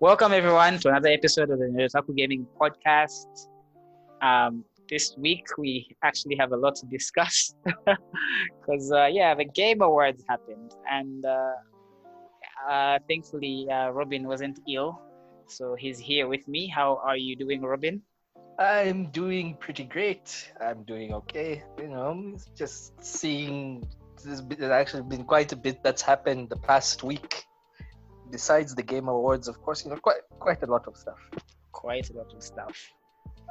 Welcome everyone to another episode of the Nyotaku Gaming Podcast. Um, this week we actually have a lot to discuss because uh, yeah, the Game Awards happened, and uh, uh, thankfully uh, Robin wasn't ill, so he's here with me. How are you doing, Robin? I'm doing pretty great. I'm doing okay. You know, just seeing. There's actually been quite a bit that's happened the past week. Besides the Game Awards, of course, you know, quite quite a lot of stuff. Quite a lot of stuff.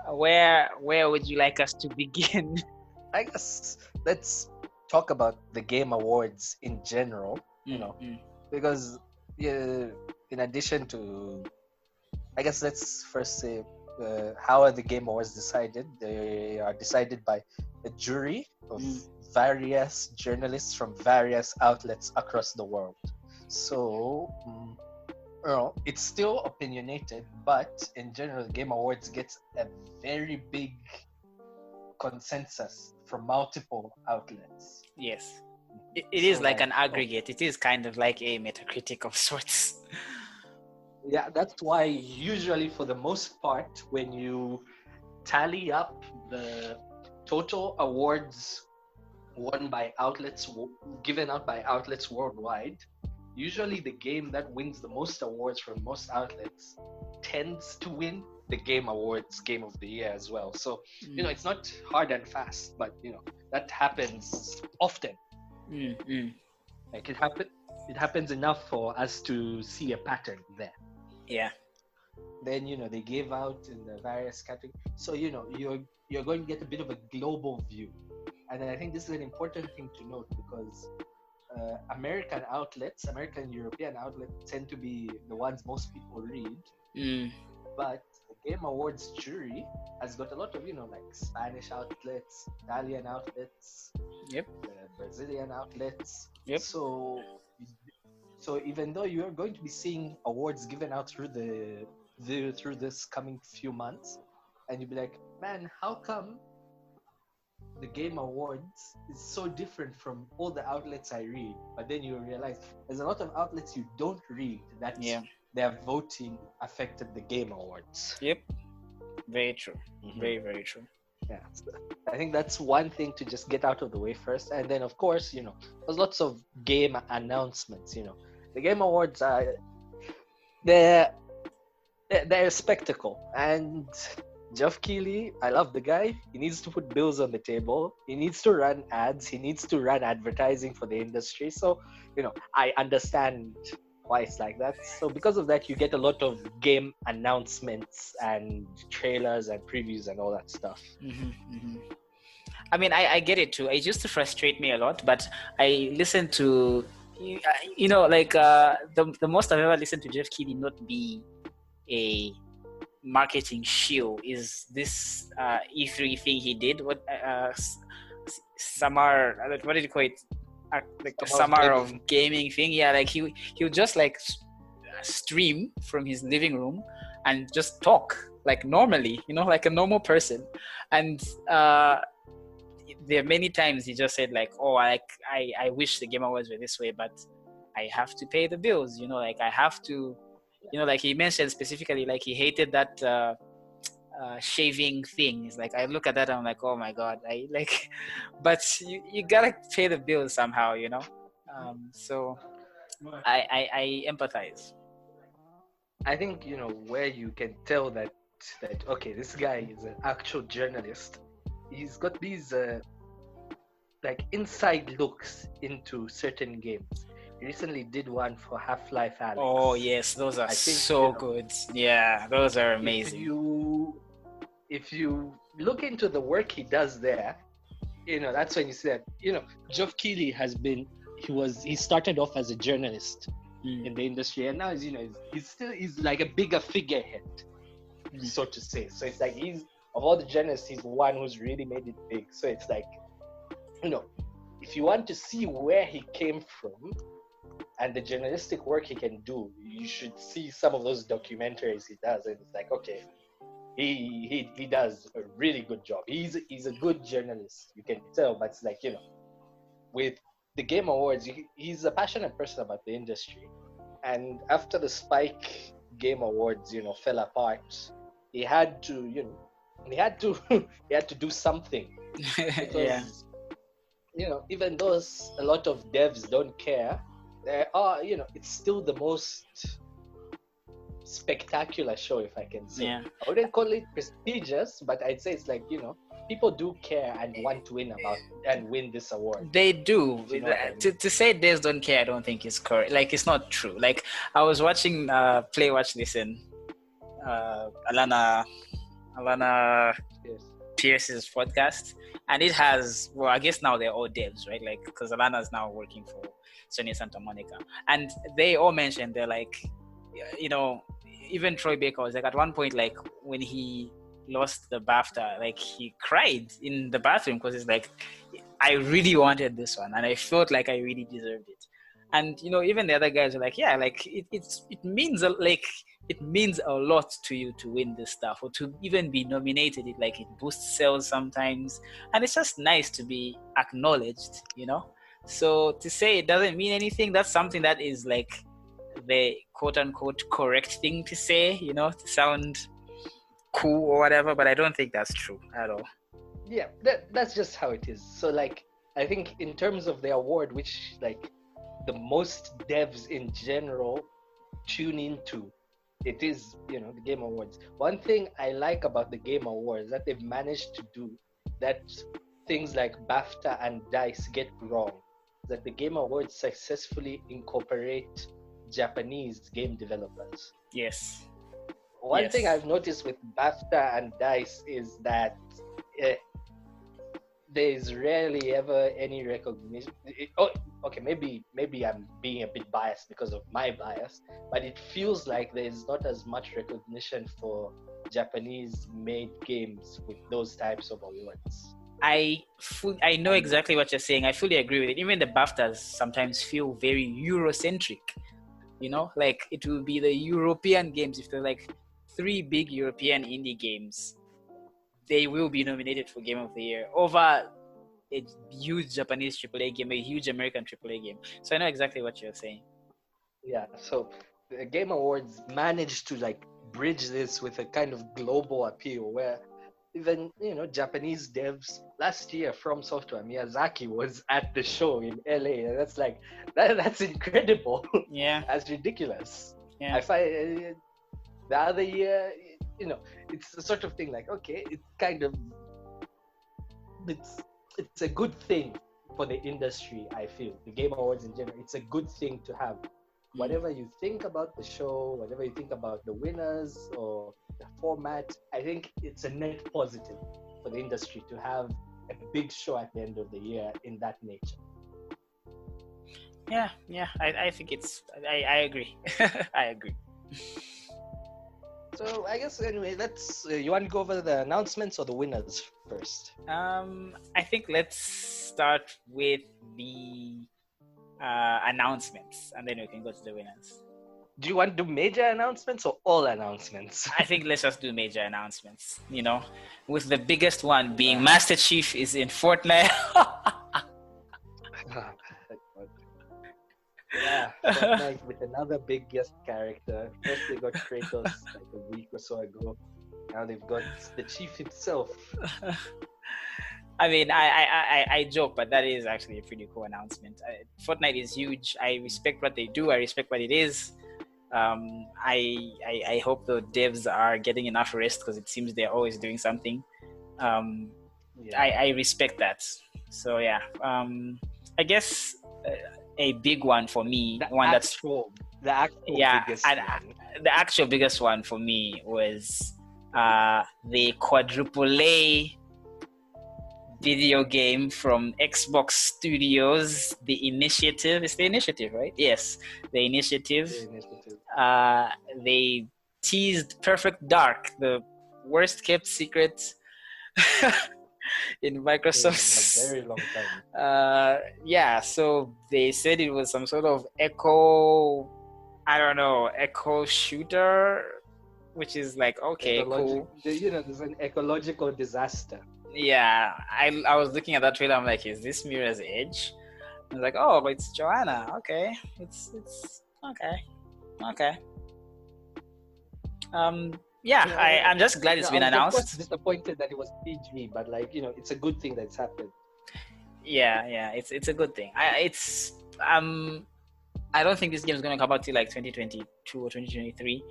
Uh, where where would you like us to begin? I guess let's talk about the Game Awards in general. You know, Mm, because yeah, in addition to, I guess let's first say uh, how are the Game Awards decided? They are decided by a jury of Mm. various journalists from various outlets across the world. So, mm, you know, it's still opinionated, but in general, the Game Awards gets a very big consensus from multiple outlets. yes, it, it is So, like like, an aggregate. It is kind of like a Metacritic of sorts. Yeah, that's why usually for the most part, when you tally up the total awards won by outlets, given out by outlets worldwide, usually the game that wins the most awards from most outlets tends to win the game awards game of the year as well. So, you know, it's not hard and fast, but you know, that happens often. Mm, mm. Like it happen it happens enough for us to see a pattern there. yeah. then you know they gave out in the various categories so you know you're you're going to get a bit of a global view and i think this is an important thing to note because uh, american outlets american european outlets tend to be the ones most people read Mm, but the game awards jury has got a lot of you know like spanish outlets italian outlets Yep. uh, brazilian outlets Yep. so so even though you're going to be seeing awards given out through the, the through this coming few months and you'll be like man how come the game awards is so different from all the outlets i read but then you realize there's a lot of outlets you don't read that Yeah. their voting affected the game awards Yep. Very true. Mm-hmm. Very very true. yeah so i think that's one thing to just get out of the way first and then of course you know there's lots of game announcements you know the game awards are they're, they're a spectacle and Geoff Keighley, I love the guy. He needs to put bills on the table. He needs to run ads. He needs to run advertising for the industry. So, you know, I understand why it's like that. So, because of that, you get a lot of game announcements and trailers and previews and all that stuff. hmm hmm I mean, I, I get it too. It used to frustrate me a lot, but I listen to, you you know, like uh, the, the most I've ever listened to Geoff Keighley not be a marketing shield is this uh, E3 thing he did. What uh, s- s- summer? uh, What did you call it? Uh, like the Summer summer of of gaming thing. Yeah, like he he would just like stream from his living room and just talk like normally, you know, like a normal person. And uh, there are many times he just said like, "Oh, I I I wish the Game Awards were this way, but I have to pay the bills." You know, like I have to, you know, like he mentioned specifically, like he hated that uh, uh, shaving thing. It's like I look at that, I'm like, "Oh my god!" I like, but you you gotta pay the bill somehow, you know. Um, so I, I I empathize. I think you know where you can tell that that okay, this guy is an actual journalist. He's got these uh, like inside looks into certain games. Recently did one for Half Life Alyx. Oh yes, those are think, so you know, good. Yeah, those are amazing. If you if you look into the work he does there, you know that's when you see that you know Geoff Keighley has been he was he started off as a journalist Mm. in the industry and now he's you know he's, he's still he's like a bigger figurehead Mm. so to say so it's like he's of all the journalists he's one who's really made it big so it's like you know if you want to see where he came from and the journalistic work he can do you should see some of those documentaries he does and it's like okay he he, he does a really good job he's he's a good journalist you can tell but it's like you know with the game awards he, he's a passionate person about the industry and after the spike Game Awards, you know, fell apart, he had to, you know, he had to he had to do something. Because, yeah. You know, even though a lot of devs don't care, there are, you know, it's still the most spectacular show, if I can say. Yeah. I wouldn't call it prestigious, but I'd say it's like, you know, people do care and want to win about and win this award. They do. You know I mean? to, to say devs don't care, I don't think is correct. Like it's not true. Like I was watching uh Play Watch Listen, uh Alana Alana Yes. Pierce's podcast, and it has well, I guess now they're all devs, right? Like because Alana's now working for Sony Santa Monica, and they all mentioned they're like, you know, even Troy Baker was like at one point like when he lost the BAFTA, like he cried in the bathroom because it's like I really wanted this one, and I felt like I really deserved it. And you know, even the other guys are like, yeah, like it, it's it means like it means a lot to you to win this stuff or to even be nominated. It like it boosts sales sometimes, and it's just nice to be acknowledged, you know. So to say it doesn't mean anything, that's something that is like the quote unquote correct thing to say, you know, to sound cool or whatever. But I don't think that's true at all. yeah that, that's just how it is so like i think in terms of the award which like the most devs in general tune into it is you know the game awards one thing i like about the game awards that they've managed to do that things like bafta and dice get wrong that the game awards successfully incorporate japanese game developers Yes. one thing I've noticed with BAFTA and DICE is that uh, there is rarely ever any recognition. It- oh, okay, maybe maybe I'm being a bit biased because of my bias, but it feels like there is not as much recognition for Japanese-made games with those types of awards. I I know exactly what you're saying. I fully agree with it. Even the BAFTAs sometimes feel very Eurocentric. You know, like it will be the European games. If there's like three big European indie games, they will be nominated for Game of the Year over a huge Japanese AAA game, a huge American AAA game. So I know exactly what you're saying. Yeah, so the Game Awards managed to like bridge this with a kind of global appeal where even you know Japanese devs last year from Software Miyazaki was at the show in LA and that's like that, that's incredible. Yeah, that's ridiculous. Yeah. I find uh, the other year you know it's the sort of thing like okay it's kind of it's it's a good thing for the industry I feel. The Game Awards in general it's a good thing to have. Whatever you think about the show, whatever you think about the winners or format, I think it's a net positive for the industry to have a big show at the end of the year in that nature. yeah, yeah. I, I think it's. I, I agree. I agree. So I guess anyway, let's. Uh, you want to go over the announcements or the winners first? Um, I think let's start with the uh, announcements, and then we can go to the winners. Do you want to do major announcements or all announcements? I think let's just do major announcements. You know, with the biggest one being Master Chief is in Fortnite. yeah, Fortnite with another big guest character. First they got Kratos like a week or so ago. Now they've got the chief himself. I mean, I, I, I, I joke, but that is actually a pretty cool announcement. I, Fortnite is huge. I respect what they do. I respect what it is. Um, I, I, I hope the devs are getting enough rest because it seems they're always doing something. Um, Yeah. I, I respect that. So yeah, um, I guess uh, a big one for me, the one that's actual, the actual Yeah, biggest and- one. the actual biggest one for me was uh, the quadruple A video game from Xbox Studios, The Initiative. It's the Initiative, right? Yes, The Initiative. The initiative. Uh, they teased Perfect Dark, the worst kept secret in a very long time. uh yeah so they said it was some sort of echo i don't know echo shooter which is like okay Ecologi- cool You know, there's an ecological disaster. Yeah i i was looking at that trailer i'm like is this mirror's edge i was like oh but it's joanna okay it's it's okay okay Um, yeah, Yeah, I I'm just glad it's been I was, of announced. disappointed that it was PG, but like you know, it's a good thing that's happened. Yeah, yeah, it's it's a good thing. I it's um I don't think this game is gonna come out till like 2022 or 2023.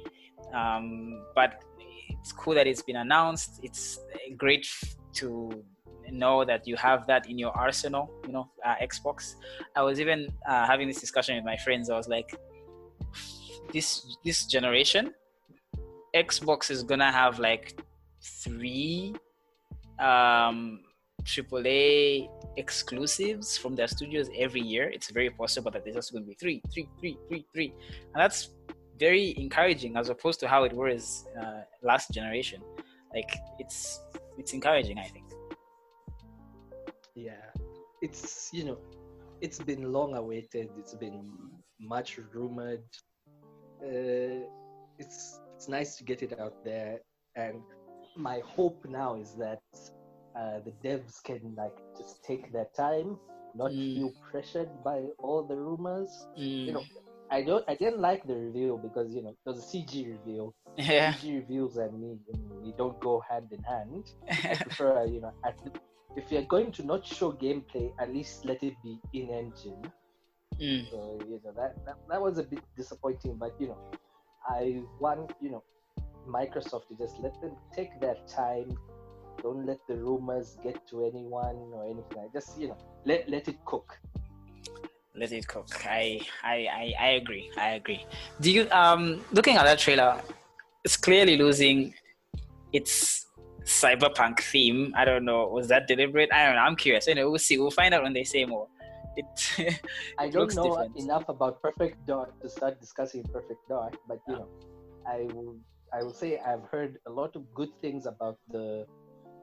Um, but it's cool that it's been announced. It's a great to know that you have that in your arsenal. You know, uh, Xbox. I was even uh, having this discussion with my friends. I was like, this this generation, Xbox is gonna have like three um AAA exclusives from their studios every year. It's very possible that there's just going to be three, three, three, three, three, and that's very encouraging as opposed to how it was uh, last generation. Like it's it's encouraging, I think. Yeah, it's you know, it's been long awaited. It's been much rumored. Uh, it's it's nice to get it out there, and my hope now is that uh, the devs can like just take their time, not Mm. feel pressured by all the rumors. Mm, You know, I don't, I didn't like the reveal because you know it was a CG reveal. yeah, CG reveals and me, you we don't go hand in hand. I prefer, you know, at, if you're going to not show gameplay, at least let it be in engine. Mm, So you know that, that that was a bit disappointing, but you know, I want you know Microsoft to just let them take their time. Don't let the rumors get to anyone or anything. like Just you know, let let it cook. Let it cook. I, I I I agree. I agree. Do you um looking at that trailer? It's clearly losing its cyberpunk theme. I don't know. Was that deliberate? I don't know. I'm curious. Anyway, we'll see. We'll find out when they say more. It I don't know different. enough about Perfect Dark to start discussing Perfect Dark, but you know, I will I will say I've heard a lot of good things about the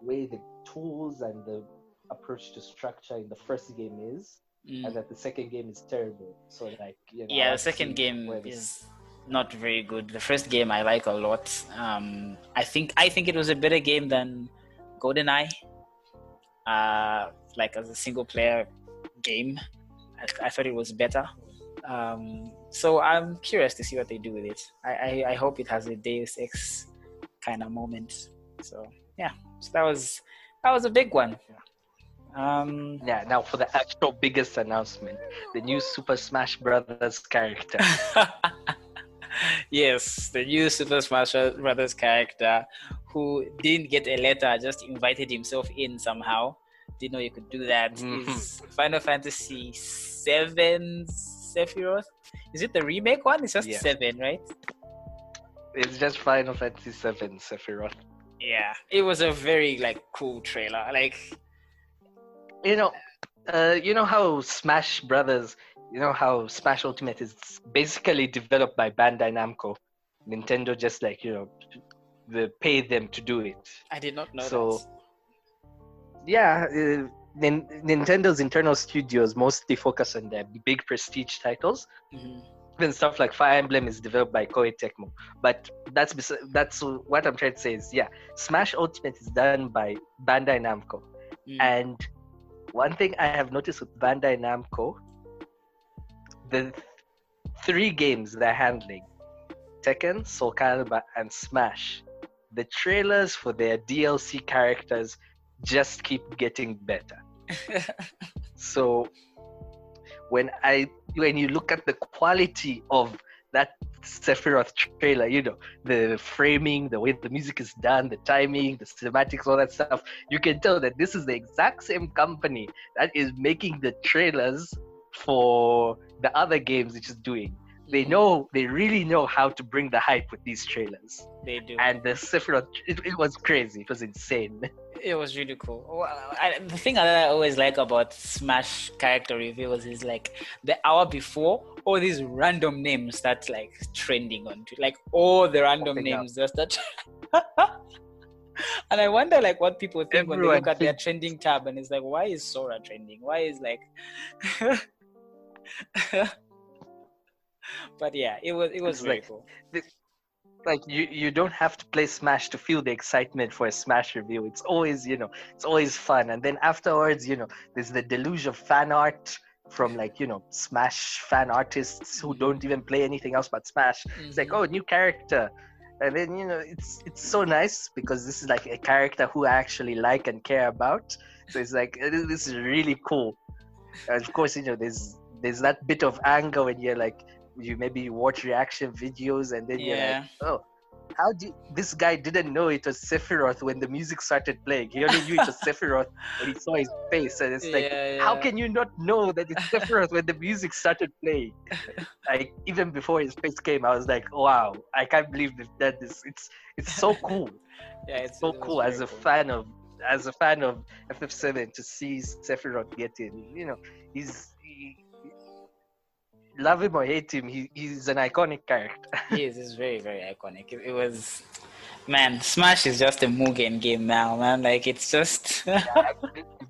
way the tools and the approach to structure in the first game is, Mm. and that the second game is terrible. So like you know, yeah, the second game is not very good. The first game I like a lot. Um, I think I think it was a better game than GoldenEye. Uh, like as a single player game, I, I thought it was better. Um, so I'm curious to see what they do with it. I, I, I hope it has a Deus Ex kind of moment. So yeah, so that was that was a big one. Um, Yeah, now for the actual biggest announcement, the new Super Smash Brothers character. yes, the new Super Smash Brothers character who didn't get a letter, just invited himself in somehow. Didn't know you could do that. Mhm. Is Final Fantasy Seven Sephiroth? Is it the remake one? It's just Yeah. seven, right? it's just Final Fantasy Seven Sephiroth. Yeah, it was a very like cool trailer. Like, you know, uh, you know how Smash Brothers, you know how Smash Ultimate is basically developed by Bandai Namco. Nintendo just like you know, they pay them to do it. I did not know So- Yeah, uh, Nin- Nintendo's internal studios mostly focus on their big prestige titles. that. Mhm. Even stuff like Fire Emblem is developed by Koei Tecmo. But that's bes- that's what I'm trying to say is yeah, Smash Ultimate is done by Bandai Namco. Mm. And one thing I have noticed with Bandai Namco, the three games they're handling, Tekken, Soul Calibur, and Smash, the trailers for their DLC characters just keep getting better. So when I when you look at the quality of that Sephiroth trailer, you know, the framing, the way the music is done, the timing, the cinematics, all that stuff, you can tell that this is the exact same company that is making the trailers for the other games which is doing. They know, they really know how to bring the hype with these trailers. they do. And the Sephiroth, it, it was crazy. It was insane. It was really cool. Well, I, the thing that I always like about Smash character reveals is like the hour before, all these random names start like trending on Twitter. Like all the random Popping up. names just start. and I wonder like what people think when they Everyone look at their trending tab and it's like, why is Sora trending? Why is like. but yeah, it was it was like- cool. Like you you don't have to play smash to feel the excitement for a smash review it's always you know it's always fun and then afterwards you know there's the deluge of fan art from like you know smash fan artists who don't even play anything else but smash it's like Mhm. oh new character and then you know it's it's so nice because this is like a character who I actually like and care about. So it's like this is really cool. And of course, you know there's there's that bit of anger when you're like you maybe watch reaction videos and then Yeah. you're like, oh, how do this guy didn't know it was Sephiroth when the music started playing? He only knew it was Sephiroth when he saw his face, and it's like, Yeah, how can you not know that it's Sephiroth when the music started playing? like even before his face came, I was like, wow, I can't believe they've this. It's it's so cool, Yeah, it's so it cool as a cool. fan of as a fan of FF7 to see Sephiroth getting, you know, he's. Love him or hate him, he, he's an iconic character. He is. It's very, very iconic. It, it was, man. Smash is just a Mugen game now, man. Like it's just. At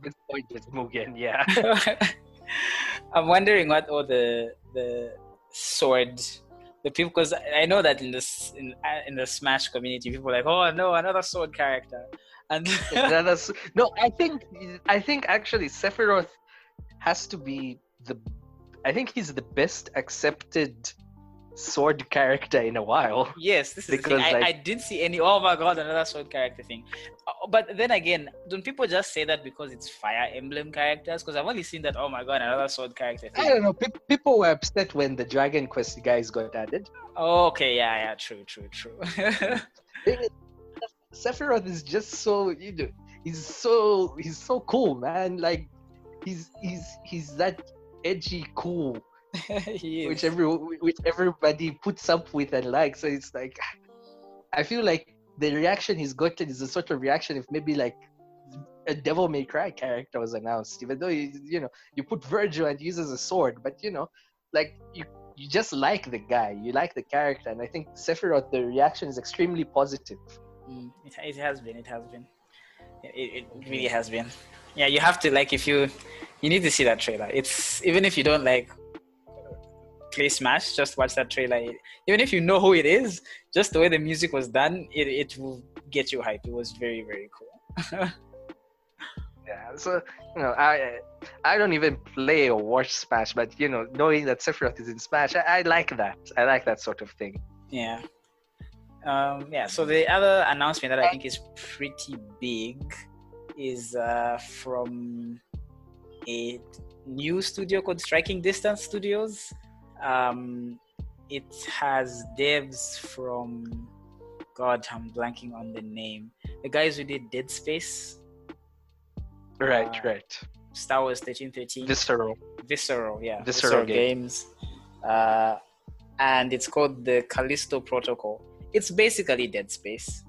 this point, it's Mugen, yeah. I'm wondering what all the the sword the people because I know that in this in uh, in the Smash community people are like oh no another sword character and Another no, I think I think actually Sephiroth has to be the. I think he's the best accepted sword character in a while. yes this is the Because, thing I, like- I didn't see any oh my god another sword character thing Uh, but then again don't people just say that because it's Fire Emblem characters because I've only seen that oh my god another sword character I don't know. Pe- people were upset when the Dragon Quest guys got added. oh, okay yeah yeah true true true Sephiroth is just so you know he's so he's so cool, man. Like he's he's he's that edgy cool which every which everybody puts up with and likes. So it's like I feel like the reaction he's gotten is the sort of reaction if maybe like a Devil May Cry character was announced, even though you you know you put Vergil and uses a sword, but you know like you you just like the guy, you like the character, and I think Sephiroth the reaction is extremely positive. Mm, it, it has been. It has been. It it really has been. Yeah, you have to like if you you need to see that trailer. It's even if you don't like play Smash, just watch that trailer. Even if you know who it is, just the way the music was done, it it will get you hyped. It was very very cool. Yeah, so you know, I I don't even play or watch Smash, but you know, knowing that Sephiroth is in Smash, I, I like that. I like that sort of thing. yeah. Um, yeah. So the other announcement that I think is pretty big is uh, from a new studio called Striking Distance Studios. Um, it has devs from God, I'm blanking on the name. The guys who did Dead Space, Right, Uh, right. Star Wars 1313. Visceral. Visceral, yeah. Visceral games. Uh, and it's called the Callisto Protocol. It's basically Dead Space.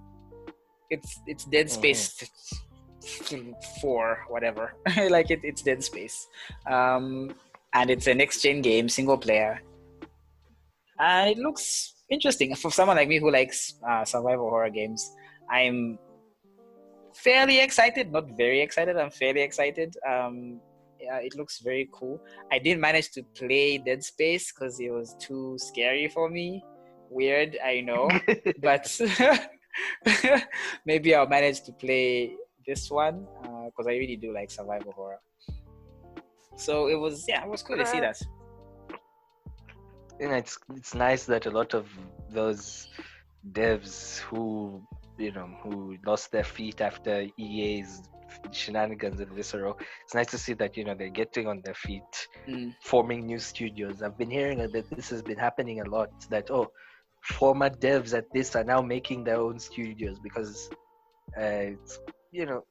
It's it's Dead Mhm. Space four, whatever. like it, it's Dead Space. Um, and it's a next gen game, single player. And it looks interesting for someone like me who likes uh, survival horror games. I'm fairly excited, not very excited. I'm fairly excited. Um, yeah, it looks very cool. I didn't manage to play Dead Space because it was too scary for me. Weird, I know, but maybe I'll manage to play this one because I really do like survival horror. So it was, yeah, it was cool to see that. you know, it's it's nice that a lot of those devs who you know who lost their feet after EA's shenanigans and visceral. It's nice to see that you know they're getting on their feet, Mm. forming new studios. I've been hearing that this has been happening a lot. That oh, former devs at this are now making their own studios because uh, it's, you know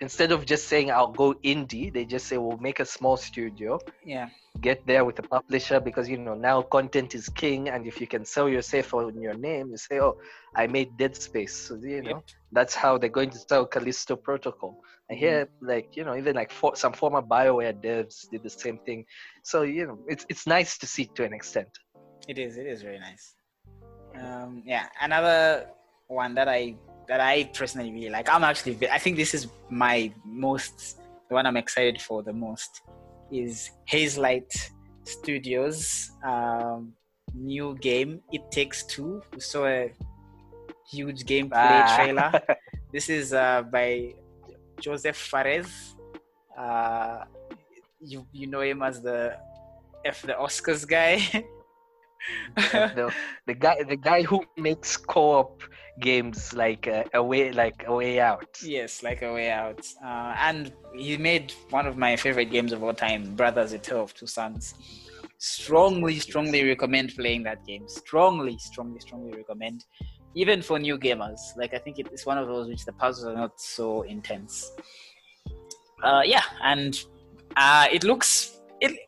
instead of just saying I'll go indie, they just say we'll make a small studio Yeah, get there with a publisher because you know now content is king and if you can sell yourself on your name you say oh i made dead space so you know that's how they're going to sell callisto protocol. I hear like you know even like for, some former bioware devs did the same thing. So you know it's it's nice to see to an extent. It is. It is very nice. Um, yeah, another one that I that I personally really like. I'm actually. I think this is my most the one I'm excited for the most is Hazelight Studios um, new game. It Takes Two. We saw a huge gameplay Ah. trailer. This is uh, by Josef Fares. Uh, you you know him as the F the Oscars guy. the, the guy the guy who makes co-op games like uh, a way like a way out yes, like a way out. Uh, and he made one of my favorite games of all time, Brothers: A Tale of Two Sons. Strongly, strongly recommend playing that game. Strongly, strongly, strongly recommend. Even for new gamers, like I think it is one of those which the puzzles are not so intense. Uh, yeah, and uh, it looks it.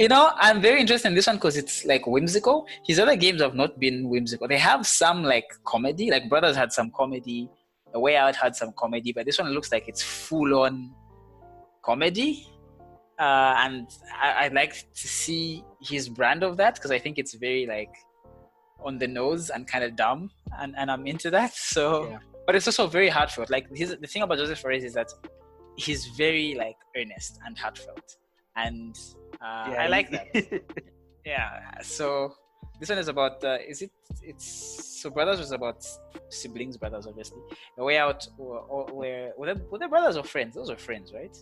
You know, I'm very interested in this one because it's like whimsical. His other games have not been whimsical. They have some like comedy, like Brothers had some comedy, A Way Out had some comedy, but this one looks like it's full on comedy. Uh, and I, I'd like to see his brand of that because I think it's very like on the nose and kind of dumb, and, and I'm into that. So, Yeah. but it's also very heartfelt. Like his, the thing about Josef Fares is that he's very like earnest and heartfelt, and uh, I like that. Yeah. So this one is about uh, is it? It's so brothers was about siblings, brothers obviously. The way out, or, or where were they, were they brothers or friends? Those are friends, right?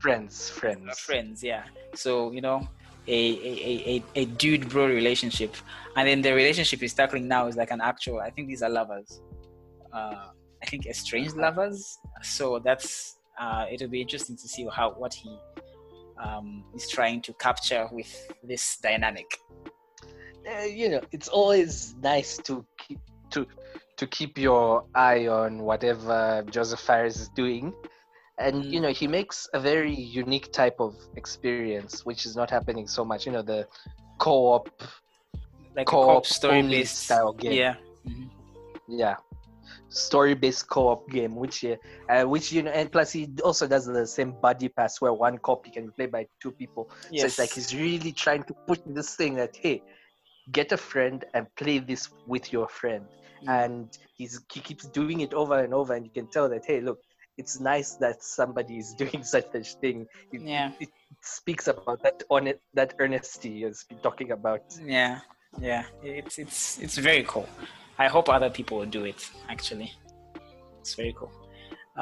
friends Uh, friends friends, yeah. So you know, a a, a, a a dude bro relationship, and then the relationship he's tackling now is like an actual. I think these are lovers. Uh, I think estranged lovers. So that's uh, it'll be interesting to see how what he um, is trying to capture with this dynamic. uh, you know, it's always nice to keep to to keep your eye on whatever Josef Fares is doing. And you Mm. know, he makes a very unique type of experience, which is not happening so much. You know, the co-op, Like Co-op co-op story only based style game. Yeah. Mhm. yeah, story-based co-op game, which uh, uh, which you know, and plus he also does the same buddy pass where one copy can be played by two people. Yes. So it's like he's really trying to push this thing that hey, get a friend and play this with your friend. Mm. And he's he keeps doing it over and over, and you can tell that hey, look, it's nice that somebody is doing such a thing. It, Yeah. it speaks about that on it that earnesty been talking about. Yeah, yeah, it's it's it's very cool. I hope other people will do it. Actually, it's very cool.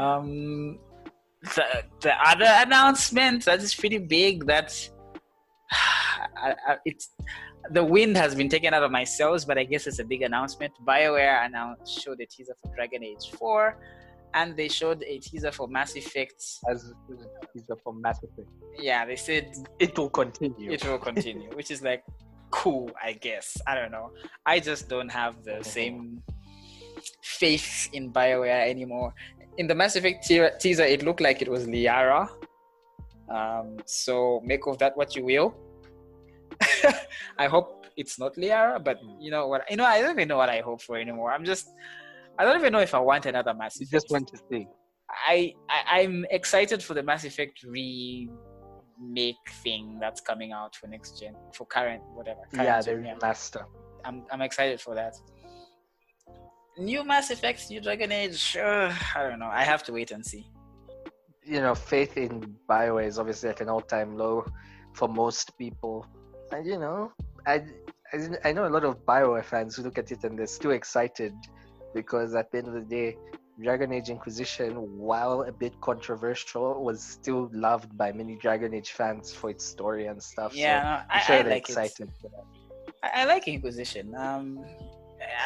Um, the the other announcement that is pretty big. That I, I, it's the wind has been taken out of my sails, but I guess it's a big announcement. Bioware announced showed a teaser for Dragon Age Four, and they showed a teaser for Mass Effect. As he's a Mass Effect. Yeah, they said It will continue. it will continue, which is like cool, I guess. I don't know. I just don't have the same faith in BioWare anymore. In the Mass Effect te- teaser, it looked like it was Liara. Um, so make of that what you will. I hope it's not Liara, but you know what? You know, I don't even know what I hope for anymore. I'm just, I don't even know if I want another Mass you Effect. just want to see. I, I I'm excited for the Mass Effect remake thing that's coming out for next gen for current whatever. Current Yeah, the gen, yeah. remaster. I'm I'm excited for that. New Mass Effect, new Dragon Age. Uh, I don't know. I have to wait and see. You know, faith in Bioware is obviously at an all-time low for most people, and you know, I I, I know a lot of Bioware fans who look at it and they're still excited because at the end of the day, Dragon Age Inquisition, while a bit controversial, was still loved by many Dragon Age fans for its story and stuff. Yeah, so I'm sure I they're like it. excited for that. I, I like Inquisition. Um,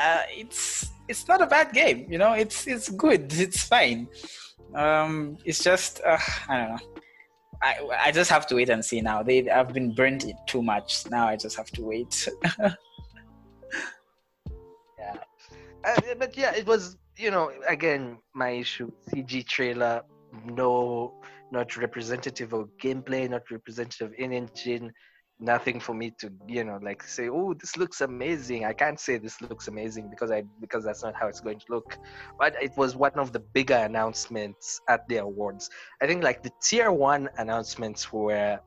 uh, it's it's not a bad game. You know, it's it's good. It's fine. Um, it's just uh, I don't know. I I just have to wait and see now. They I've been burnt it too much. Now I just have to wait. Yeah. Uh, but yeah, it was, you know, again, my issue CG trailer, no, not representative of gameplay, not representative in engine, nothing for me to, you know, like say, oh, this looks amazing. I can't say this looks amazing because I because that's not how it's going to look. But it was one of the bigger announcements at the awards. I think like the tier one announcements were,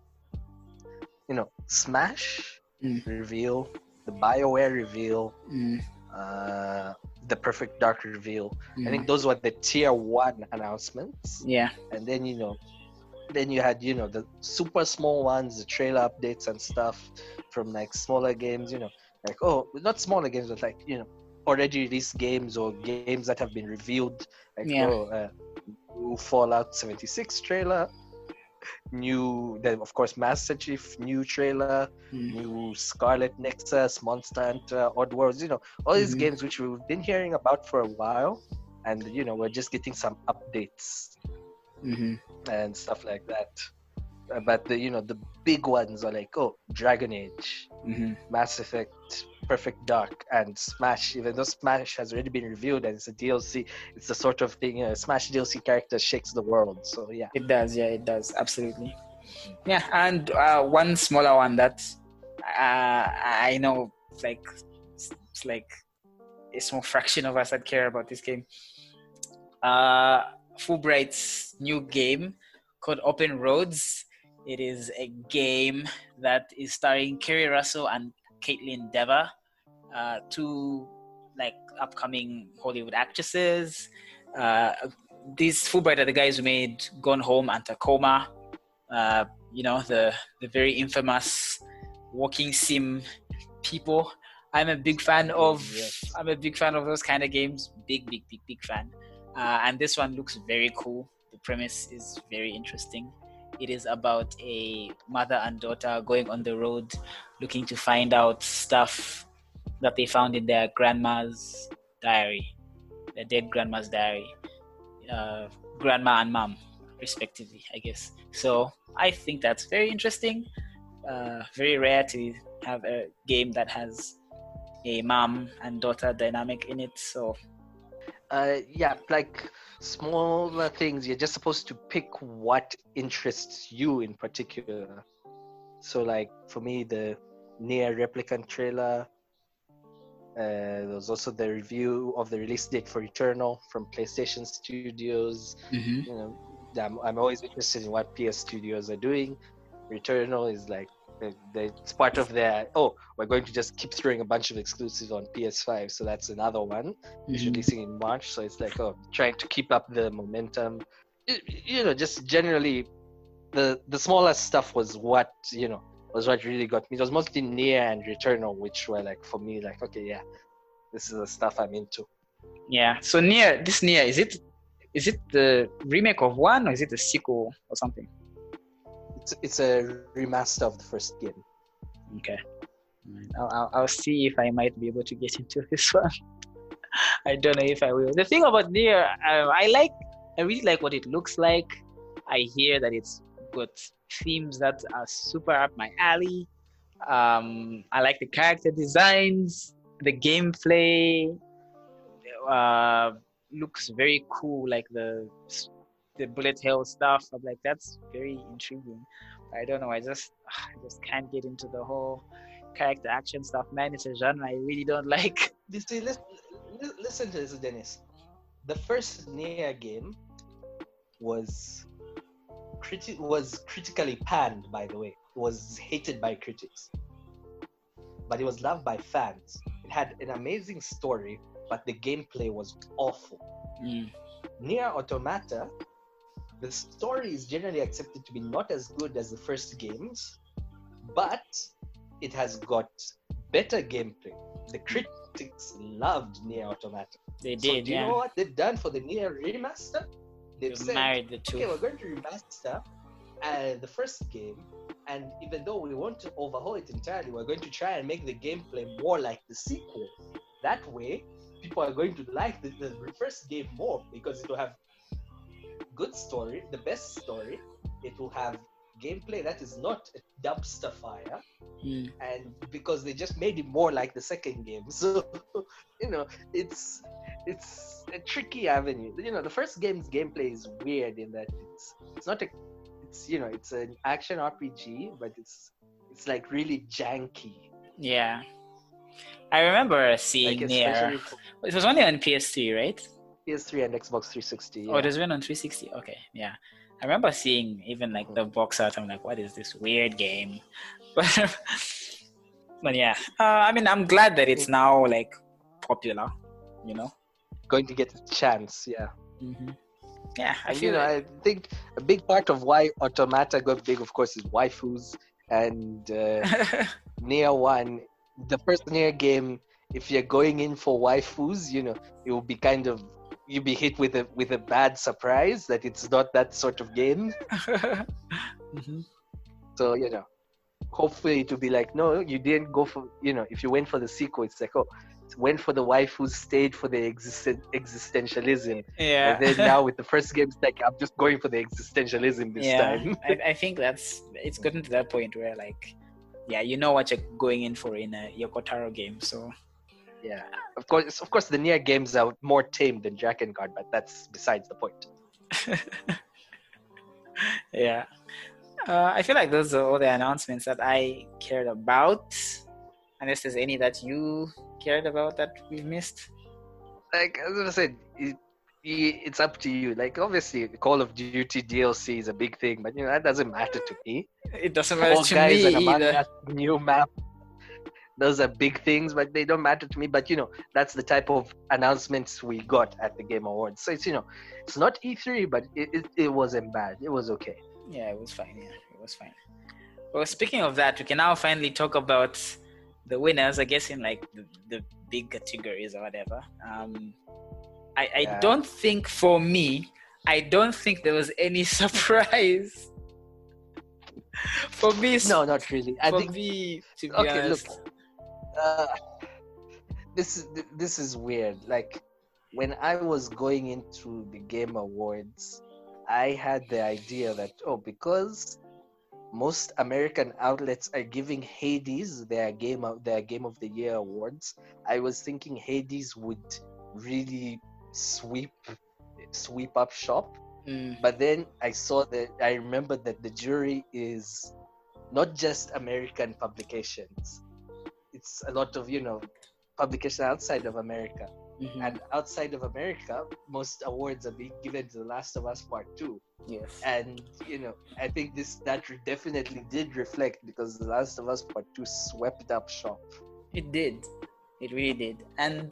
you know, Smash Mm. reveal, the BioWare reveal, Mm, uh, the Perfect Dark reveal. I mm. think those were the tier one announcements, yeah, and then you know, then you had you know the super small ones, the trailer updates and stuff from like smaller games. You know, like oh, not smaller games, but like you know, already released games or games that have been revealed. Like Yeah. oh, uh, Fallout 76 trailer. New, then of course Master Chief new trailer, Mm. new Scarlet Nexus, Monster Hunter, Oddworlds. You know, all these Mhm. games which we've been hearing about for a while, and you know we're just getting some updates Mhm. and stuff like that. Uh, But the you know the big ones are like oh Dragon Age, Mhm. Mass Effect, Perfect Dark, and Smash. Even though Smash has already been revealed and it's a DLC, it's the sort of thing. You know, Smash DLC character shakes the world. So yeah. It does, yeah, it does, absolutely. Yeah, and uh, one smaller one that uh, I know, like, it's like a small fraction of us that care about this game. Uh, Fullbright's new game called Open Roads. It is a game that is starring Keri Russell and Kaitlyn Dever, uh, two like upcoming Hollywood actresses. Uh, these Fullbright are the guys who made Gone Home and Tacoma. Uh, you know the the very infamous walking sim people. I'm a big fan of. Yes. I'm a big fan of those kind of games. Big, big, big, big fan. Uh, and this one looks very cool. The premise is very interesting. It is about a mother and daughter going on the road, looking to find out stuff that they found in their grandma's diary, their dead grandma's diary, uh, grandma and mom, respectively, I guess. So I think that's very interesting. Uh, very rare to have a game that has a mom and daughter dynamic in it. So uh yeah like smaller things you're just supposed to pick what interests you in particular so like for me the Nier Replicant trailer uh, there was also the review of the release date for Returnal from PlayStation Studios. You know, I'm, I'm always interested in what PS Studios are doing. Returnal is like it's part of their oh we're going to just keep throwing a bunch of exclusives on PS5, so that's another one Mhm. releasing in March. So it's like oh, trying to keep up the momentum. You, you know, just generally, the the smaller stuff was what you know was what really got me. It was mostly Nier and Returnal, which were like for me like okay, yeah, this is the stuff I'm into. yeah. So Nier this Nier is it is it the remake of one or is it a sequel or something? It's it's a remaster of the first game. Okay. I'll, I'll, I'll see if I might be able to get into this one. I don't know if I will. The thing about Nier, um, I like, I really like what it looks like. I hear that it's got themes that are super up my alley. Um, I like the character designs, the gameplay. Uh, looks very cool, like the the bullet hell stuff. I'm like, that's very intriguing. I don't know. I just I just can't get into the whole character action stuff, man. It's a genre I really don't like. You see, listen, listen to this, Dennis. The first Nier game was criti- was critically panned. By the way, it was hated by critics, but it was loved by fans. It had an amazing story, but the gameplay was awful. Mm. Nier Automata, the story is generally accepted to be not as good as the first games, but it has got better gameplay. The critics loved Nier Automata. They So did, do you yeah. know what they've done for the Near remaster? They've They said, married the two. okay, we're going to remaster uh, the first game, and even though we want to overhaul it entirely, we're going to try and make the gameplay more like the sequel. That way, people are going to like the, the first game more because it will have good story, the best story. It will have gameplay that is not a dumpster fire, Mm. and because they just made it more like the second game. So, you know, it's it's a tricky avenue. You know, the first game's gameplay is weird in that it's it's not a it's you know it's an action RPG, but it's it's like really janky. Yeah. I remember seeing Like for It was only on PS3, right? PS3 and Xbox 360. Oh, it was on 360. Okay, yeah. I remember seeing even like the box art. I'm like, what is this weird game? But, but yeah, uh, I mean, I'm glad that it's now like popular. You know. going to get a chance. Yeah. hmm Yeah, I And, feel you know, like, I think a big part of why Automata got big, of course, is waifus and uh, Nier One. The first Nier game, if you're going in for waifus, you know, it will be kind of you'll be hit with a with a bad surprise that it's not that sort of game. Mhm. So you know, hopefully to be like, no, you didn't go for you know, if you went for the sequel, it's like, oh, went for the wife who stayed for the existen- existentialism. Yeah. And then now with the first game, it's like I'm just going for the existentialism this yeah. time. I, I think that's it's gotten to that point where like, yeah, you know what you're going in for in a Yoko Taro game. So yeah, of course, of course, the Nier games are more tame than Drakengard, but that's besides the point. yeah. Uh, I feel like those are all the announcements that I cared about. Unless there's any that you cared about that we've missed. Like as I said, it, it- it's up to you. Like obviously, Call of Duty DLC is a big thing, but you know that doesn't matter to me. It doesn't matter Fall to Guys me either. New map. Those are big things, but they don't matter to me. But you know, that's the type of announcements we got at the Game Awards. So it's you know, it's not E3, but it, it, it wasn't bad. It was okay. Yeah, it was fine. Yeah, it was fine. Well, speaking of that, we can now finally talk about the winners. I guess in like the, the big categories or whatever. Um, I I Yeah. don't think for me, I don't think there was any surprise. for me, No, not really. I for think me, to be Okay, honest, look. Uh, this is this is weird. Like when I was going into the Game Awards, I had the idea that oh, because most American outlets are giving Hades their game of their Game of the Year awards, I was thinking Hades would really sweep sweep up shop. Mm, But then I saw that I remembered that the jury is not just American publications. It's a lot of, you know, publication outside of America. mhm, And outside of America, most awards are being given to The Last of Us Part 2. yes, And, you know, I think this that definitely did reflect because The Last of Us Part 2 swept up shop. it did, it really did, and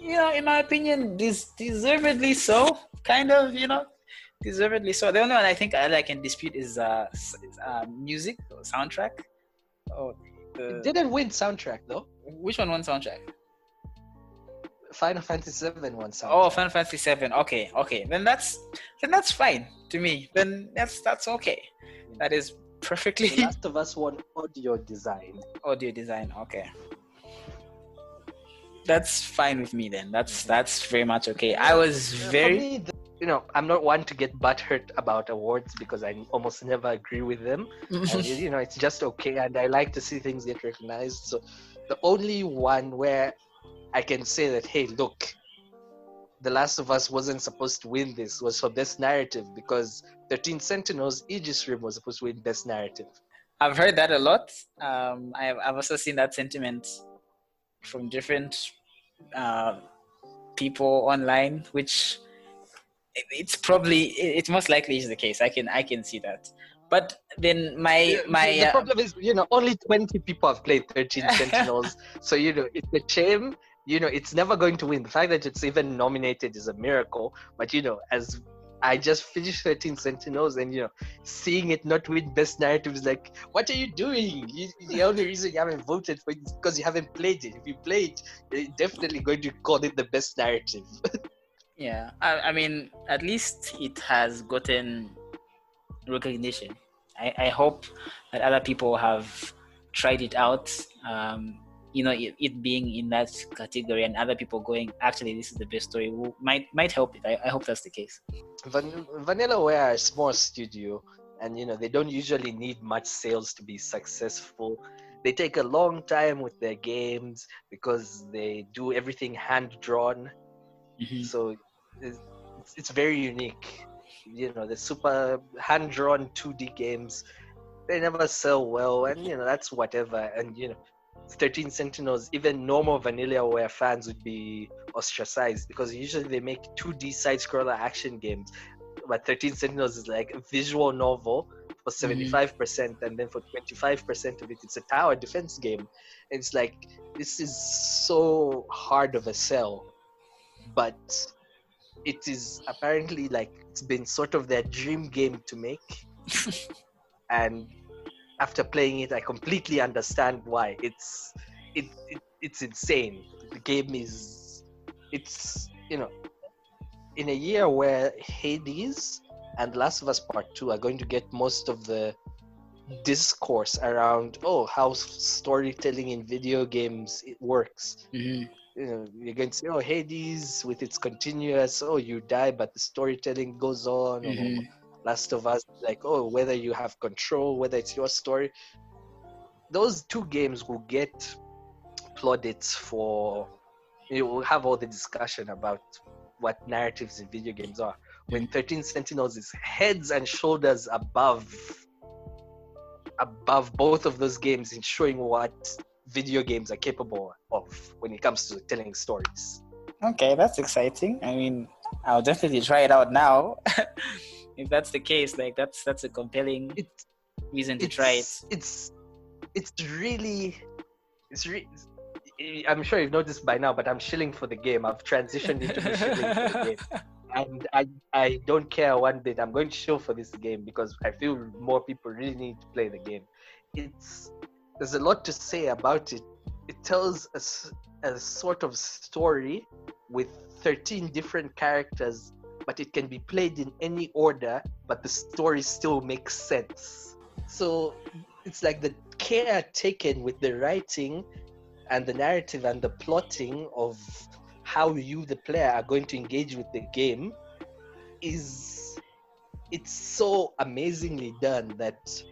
you know, in my opinion, this deservedly so. Kind of, you know, deservedly so. The only one I think I like can dispute is uh, is, uh music or soundtrack. Oh, the, It didn't win soundtrack though. which one won soundtrack? Final Fantasy VII won soundtrack. Oh, Final Fantasy Seven. Okay, okay. Then that's then that's fine to me. Then that's that's okay. That is The perfectly Last of Us won audio design. audio design. Okay. That's fine with me then. That's that's very much okay. I was very the- you know, I'm not one to get butthurt about awards because I almost never agree with them. And, you know, it's just okay, and I like to see things get recognized. So, the only one where I can say that, hey, look, The Last of Us wasn't supposed to win this was for best narrative because 13 Sentinels, Aegis Rim was supposed to win best narrative. I've heard that a lot. Um, I've, I've also seen that sentiment from different uh, people online, which it's probably it- it's most likely is the case. I can I can see that. But then my my the uh, problem is, you know, only 20 people have played 13 Sentinels. so, you know, it's a shame. You know, it's never going to win. The fact that it's even nominated is a miracle. But, you know, as I just finished 13 Sentinels and, you know, seeing it not win Best Narrative is like, what are you doing? You, the only reason you haven't voted for it is because you haven't played it. If you played, you're definitely going to call it the Best Narrative. yeah, I, I mean at least it has gotten recognition. I, I hope that other people have tried it out. Um, you know, it, it being in that category and other people going, actually, this is the best story. will- Might might help it. I, I hope that's the case. Van- Vanillaware are a small studio, and you know they don't usually need much sales to be successful. They take a long time with their games because they do everything hand drawn. Mhm. So it's, it's very unique. You know, the super hand drawn 2D games, they never sell well, and you know that's whatever. And you know, 13 Sentinels, even normal Vanillaware fans would be ostracized because usually they make 2D side scroller action games, but 13 Sentinels is like a visual novel for 75%, percent and then for 25% of it, it's a tower defense game. It's like this is so hard of a sell, but it is apparently like it's been sort of their dream game to make. and after playing it, I completely understand why. It's it, it it's insane. The game is it's you know in a year where Hades and Last of Us Part Two are going to get most of the discourse around oh how storytelling in video games it works. Mm-hmm. You know, you're going to say, oh, Hades with its continuous, oh, you die, but the storytelling goes on. Mhm. Or Last of Us, like, oh, whether you have control, whether it's your story. Those two games will get plaudits for, you will have all the discussion about what narratives in video games are. When 13 Sentinels is heads and shoulders above above both of those games in showing what video games are capable of when it comes to telling stories. Okay, that's exciting. I mean, I'll definitely try it out now. if that's the case, like that's that's a compelling It's reason to try it. it's, it's really it's re- eh, I'm sure you've noticed by now, but I'm shilling for the game. I've transitioned into the shilling for the game. And I, I don't care one bit. I'm going to shill for this game because I feel more people really need to play the game. It's there's a lot to say about it. It tells a, a sort of story with 13 different characters, but it can be played in any order, but the story still makes sense. So it's like the care taken with the writing and the narrative and the plotting of how you the player are going to engage with the game is it's so amazingly done that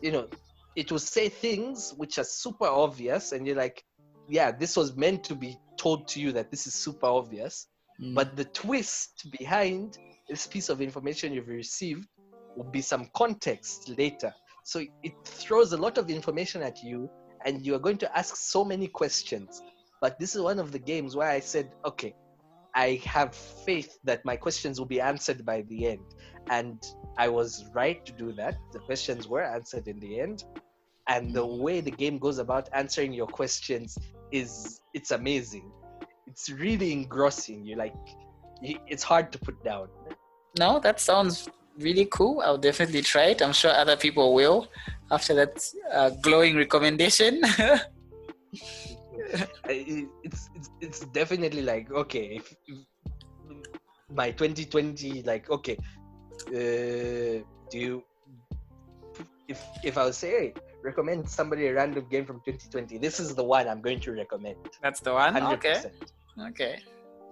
you know it will say things which are super obvious and you're like yeah this was meant to be told to you that this is super obvious Mm. but the twist behind this piece of information you've received will be some context later. So it throws a lot of information at you, and you are going to ask so many questions. But this is one of the games where I said, okay, I have faith that my questions will be answered by the end. And I was right to do that. The questions were answered in the end. And the way the game goes about answering your questions is it's amazing. It's really engrossing. You like it's hard to put down. no, that sounds really cool. I'll definitely try it. I'm sure other people will after that uh, glowing recommendation. It's it's it's definitely like okay if, if by 2020 like okay uh do you if if i would say hey, recommend somebody a random game from 2020 this is the one i'm going to recommend That's the one. 100% Okay. Okay.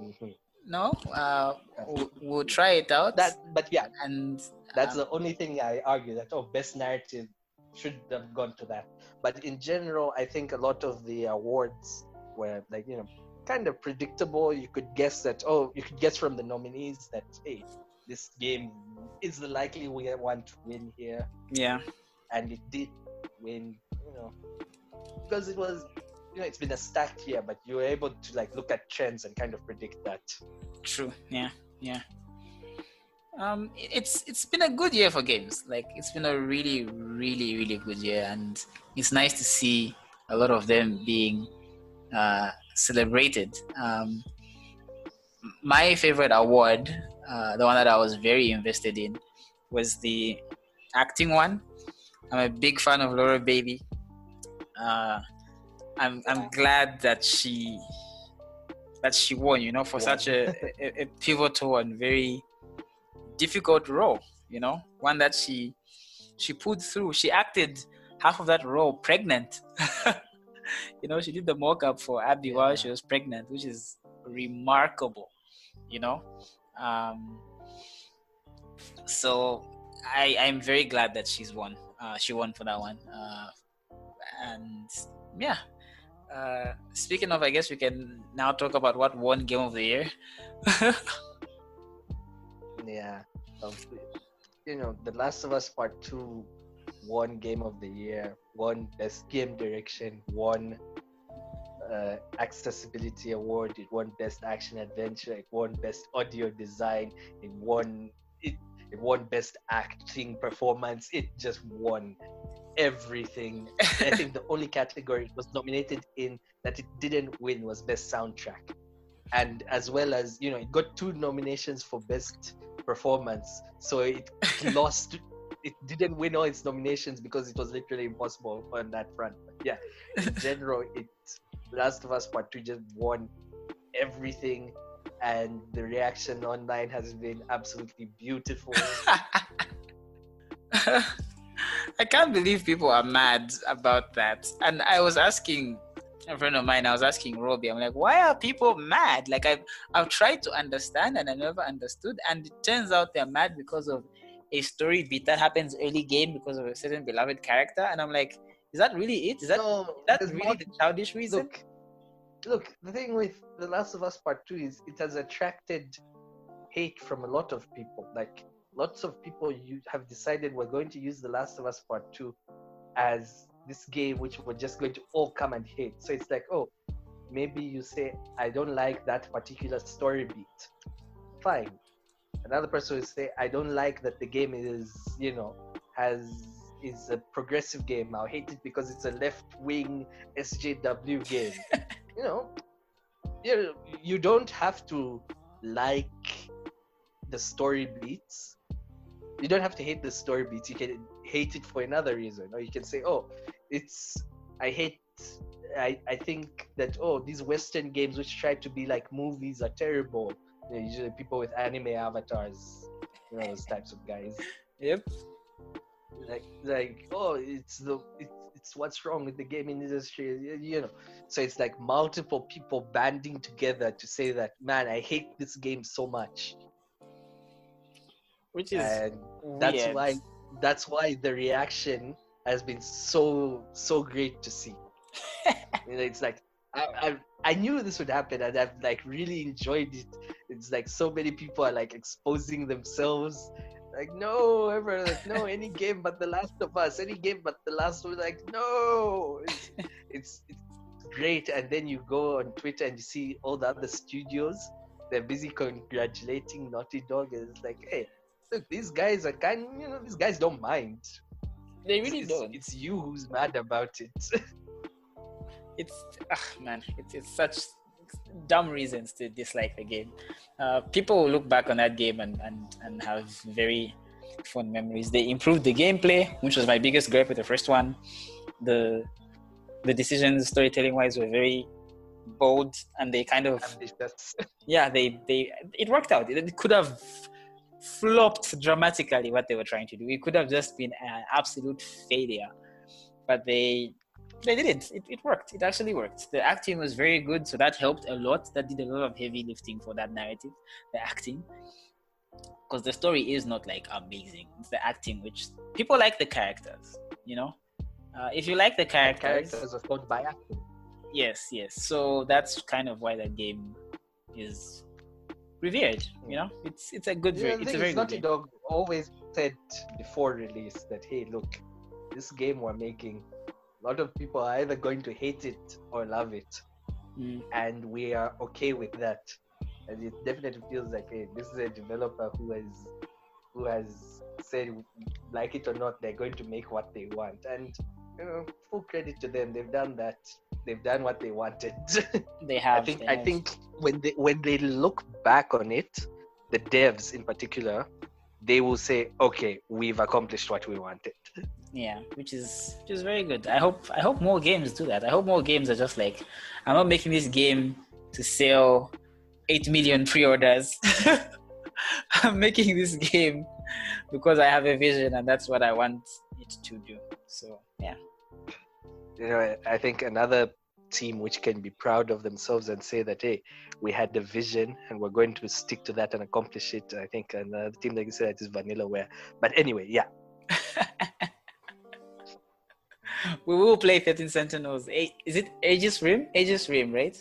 Mhm. No, uh, we'll, we'll try it out. that but yeah and that's um, the only thing i argue that oh best narrative should have gone to that but in general i think a lot of the awards were like you know kind of predictable you could guess that oh you could guess from the nominees that hey this game is the likely we- one to win here yeah. and it did win you know because it was you know it's been a stacked year but you were able to like look at trends and kind of predict that True. Yeah. Yeah. Um, it- it's it's been a good year for games. Like it's been a really, really, really good year, and it's nice to see a lot of them being uh, celebrated. Um, my favorite award, uh, the one that I was very invested in, was the acting one. I'm a big fan of Laura Bailey. Uh, I'm I'm glad that she that she won. You know, for such a, a, a pivotal and very difficult role. You know, one that she she pulled through. She acted half of that role pregnant. you know, she did the mock-up for Abby while she was pregnant, which is remarkable. You know, um, so I I'm very glad that she's won. Uh, she won for that one. Uh, and yeah. Uh, speaking of, I guess we can now talk about what won Game of the Year. Yeah. Of, you know, The Last of Us Part 2 won Game of the Year, won Best Game Direction, won uh, Accessibility Award, it won Best Action Adventure, it won Best Audio Design, it won it, it won Best Acting Performance, it just won everything. I think the only category it was nominated in that it didn't win was Best Soundtrack. And as well as, you know, it got two nominations for Best Performance. So it lost, it didn't win all its nominations because it was literally impossible on that front. But yeah, in general, it Last of Us Part 2 just won everything. and the reaction online has been absolutely beautiful. I can't believe people are mad about that. And I was asking a friend of mine, I was asking Robbie, I'm like, why are people mad? Like I've I've tried to understand and I never understood. And it turns out they're mad because of a story beat that happens early game because of a certain beloved character. And I'm like, is that really it? Is that No, that's really more- the childish reason? look, look. The thing with The Last of Us Part Two is it has attracted hate from a lot of people. Like lots of people you have decided we're going to use The Last of Us Part Two as this game which we're just going to all come and hate. So it's like, oh, maybe you say I don't like that particular story beat. Fine. Another person will say I don't like that the game is, you know, has is a progressive game. I'll hate it because it's a left wing SJW game. you know, you you don't have to like the story beats. You don't have to hate the story beats. You can hate it for another reason, or you can say, "Oh, it's I hate." I, I think that oh these Western games which try to be like movies are terrible. Know, usually people with anime avatars, you know those types of guys Yep. like like oh it's the it's, it's what's wrong with the gaming industry you know so it's like multiple people banding together to say that man i hate this game so much Which is and that's why that's why the reaction has been so so great to see You know, it's like I, I I knew this would happen and I've like really enjoyed it. It's like so many people are like exposing themselves. Like no, ever like no any game but The Last of Us, any game but The Last of Us. Like no, it's, it's it's great. And then you go on Twitter and you see all the other studios. They're busy congratulating Naughty Dog, and it's like, hey, look, these guys are kind. You know, these guys don't mind. They really it's, don't. It's you who's mad about it. it's ah, man it's, it's such dumb reasons to dislike the game. Uh, people will look back on that game and, and, and have very fond memories. They improved the gameplay which was my biggest gripe with the first one. The the decisions storytelling wise were very bold and they kind of yeah they they it worked out. It, it could have flopped dramatically what they were trying to do. It could have just been an absolute failure but they they didn't it, it worked. It actually worked. The acting was very good so that helped a lot. That did a lot of heavy lifting for that narrative the acting because the story is not like amazing. It's the acting which people like the characters you know? Uh, if you like the characters Characters are by acting. yes yes. So that's kind of why that game is revered you know it's it's a good Yeah, it's a very is, good Naughty game. Dog always said before release that hey, look, this game we're making, a lot of people are either going to hate it or love it, Mm, and we are okay with that. And it definitely feels like hey, this is a developer who has who has said like it or not, they're going to make what they want, and you know, full credit to them. They've done that. They've done what they wanted. they have I think I have. think when they when they look back on it, the devs in particular, they will say, "Okay, we've accomplished what we wanted." yeah which is which is very good i hope i hope more games do that i hope more games are just like i'm not making this game to sell 8 million pre-orders i'm making this game because i have a vision and that's what i want it to do so You know, I- think another team which can be proud of themselves and say that, "Hey, we had the vision and we're going to stick to that and accomplish it." I think another team like you said that is Vanillaware. But anyway, yeah, we will play 13 sentinels is it aegis rim aegis rim right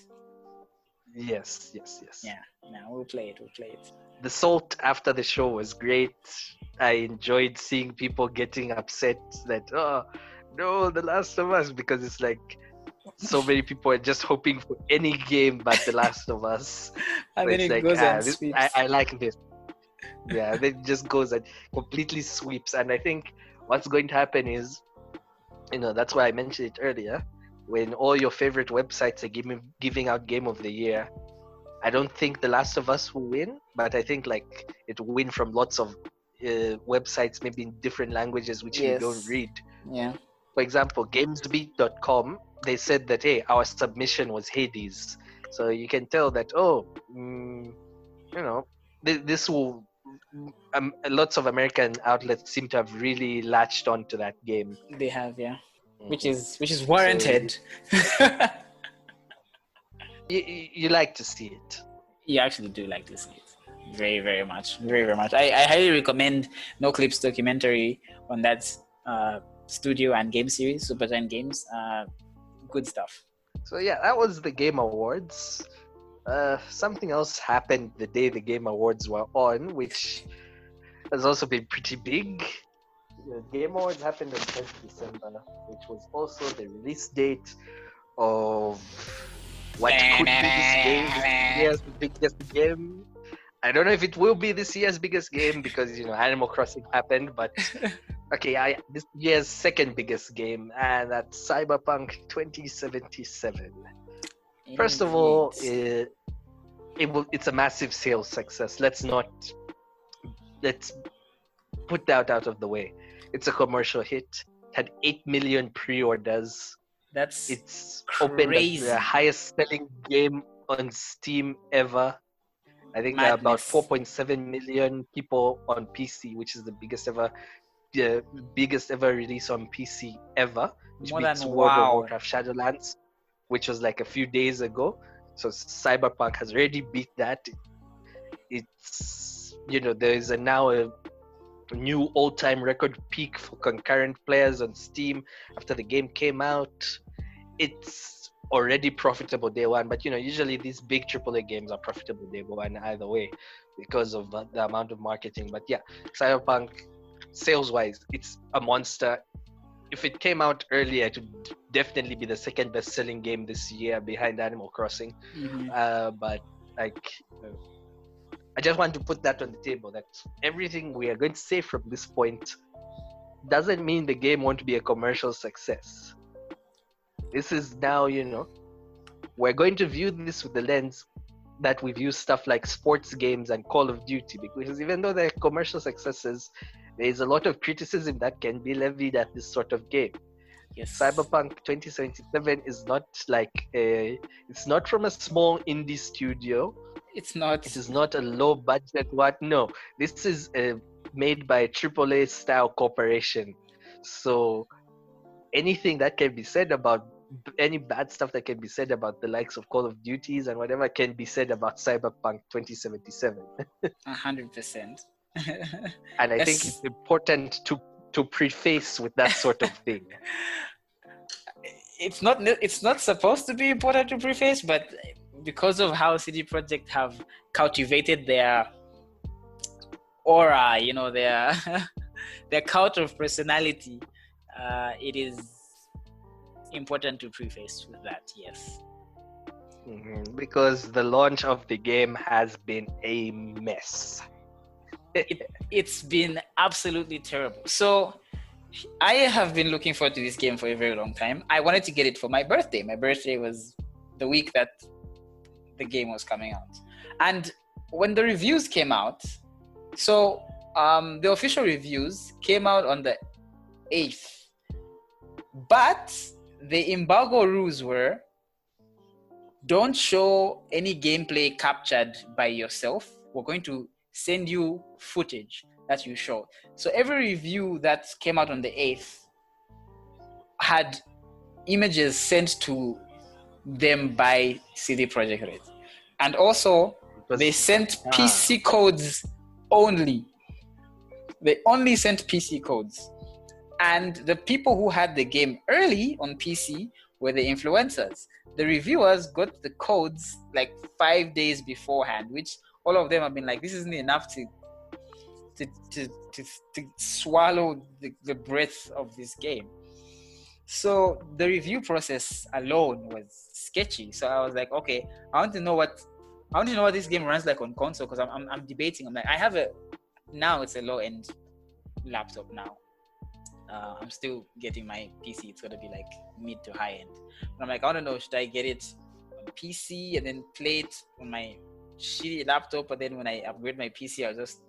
yes, yes, yes. Yeah. no we'll play it we'll play it the salt after the show was great. I enjoyed seeing people getting upset that oh no, The Last of Us because it's like so many people are just hoping for any game but The Last of Us. and So then it like, goes ah, and this-. I, I like this. Yeah, then it just goes and completely sweeps. And I think what's going to happen is, you know, that's why I mentioned it earlier. When all your favorite websites are giving giving out Game of the Year, I don't think The Last of Us will win, but I think like it will win from lots of uh, websites, maybe in different languages which you don't read. yeah For example, GamesBeat.com, they said that hey, our submission was Hades, so you can tell that oh, mm, you know, th- this will. Um, lots of American outlets seem to have really latched onto that game. They have, yeah, Mm. which is which is warranted. You, you, you like to see it. you actually do like to see it very very much very very much i, I highly recommend Noclip's documentary on that uh, studio and game series Supergiant Games uh, good stuff So yeah, that was the Game Awards. Uh, something else happened the day the Game Awards were on, which has also been pretty big. The Game Awards happened on 10th December, which was also the release date of what could be this game, this year's biggest game. I don't know if it will be this year's biggest game because you know Animal Crossing happened, but okay, I this year's second biggest game, and that's Cyberpunk 2077. First of all, it, it will, it's a massive sales success. Let's not let's put that out of the way. It's a commercial hit. It had eight million pre-orders. that's It's opened Crazy. the highest selling game on Steam ever. I think there are about 4.7 million people on PC, which is the biggest ever, the biggest ever release on PC ever. Which More beats than World of Warcraft Shadowlands, which was like a few days ago. So Cyberpunk has already beat that. It's you know there is a now a new all-time record peak for concurrent players on Steam after the game came out. It's already profitable day one, but you know usually these big AAA games are profitable day one either way because of the amount of marketing. But yeah, Cyberpunk sales-wise, it's a monster. If it came out earlier, it would definitely be the second best-selling game this year behind Animal Crossing Mhm. uh, but like i just want to put that on the table that everything we are going to say from this point doesn't mean the game won't be a commercial success this is now you know we're going to view this with the lens that we view stuff like sports games and call of duty because even though they're commercial successes there is a lot of criticism that can be levied at this sort of game yes Cyberpunk 2077 is not like a, it's not from a small indie studio. it's not It is not a low budget what. No, this is uh, made by a AAA style corporation. So anything that can be said about any bad stuff that can be said about the likes of Call of Duties and whatever can be said about Cyberpunk 2077. 100%. And I think it's important to to preface with that sort of thing. it's not it's not supposed to be important to preface, but because of how CD Projekt have cultivated their aura, you know, their their cult of personality, uh, it is important to preface with that. Yes. Mhm, Because the launch of the game has been a mess. it's been absolutely terrible. So I have been looking forward to this game for a very long time. I wanted to get it for my birthday. My birthday was the week that the game was coming out. And when the reviews came out, so um, the official reviews came out on the 8th. But the embargo rules were don't show any gameplay captured by yourself. We're going to send you footage that you show. So every review that came out on the 8th had images sent to them by CD Projekt Red. And also they sent Ah. PC codes only. They only sent PC codes. And the people who had the game early on PC were the influencers. The reviewers got the codes like five days beforehand, which all of them have been like, this isn't enough to to to to, to swallow the, the breadth of this game. So the review process alone was sketchy. So I was like, okay, I want to know what I want to know what this game runs like on console because I'm, I'm I'm debating. I'm like, I have a now it's a low end laptop now. Uh, I'm still getting my PC. It's gonna be like mid to high end. But I'm like, I don't know. Should I get it on PC and then play it on my shitty laptop? But then when I upgrade my PC, I'll just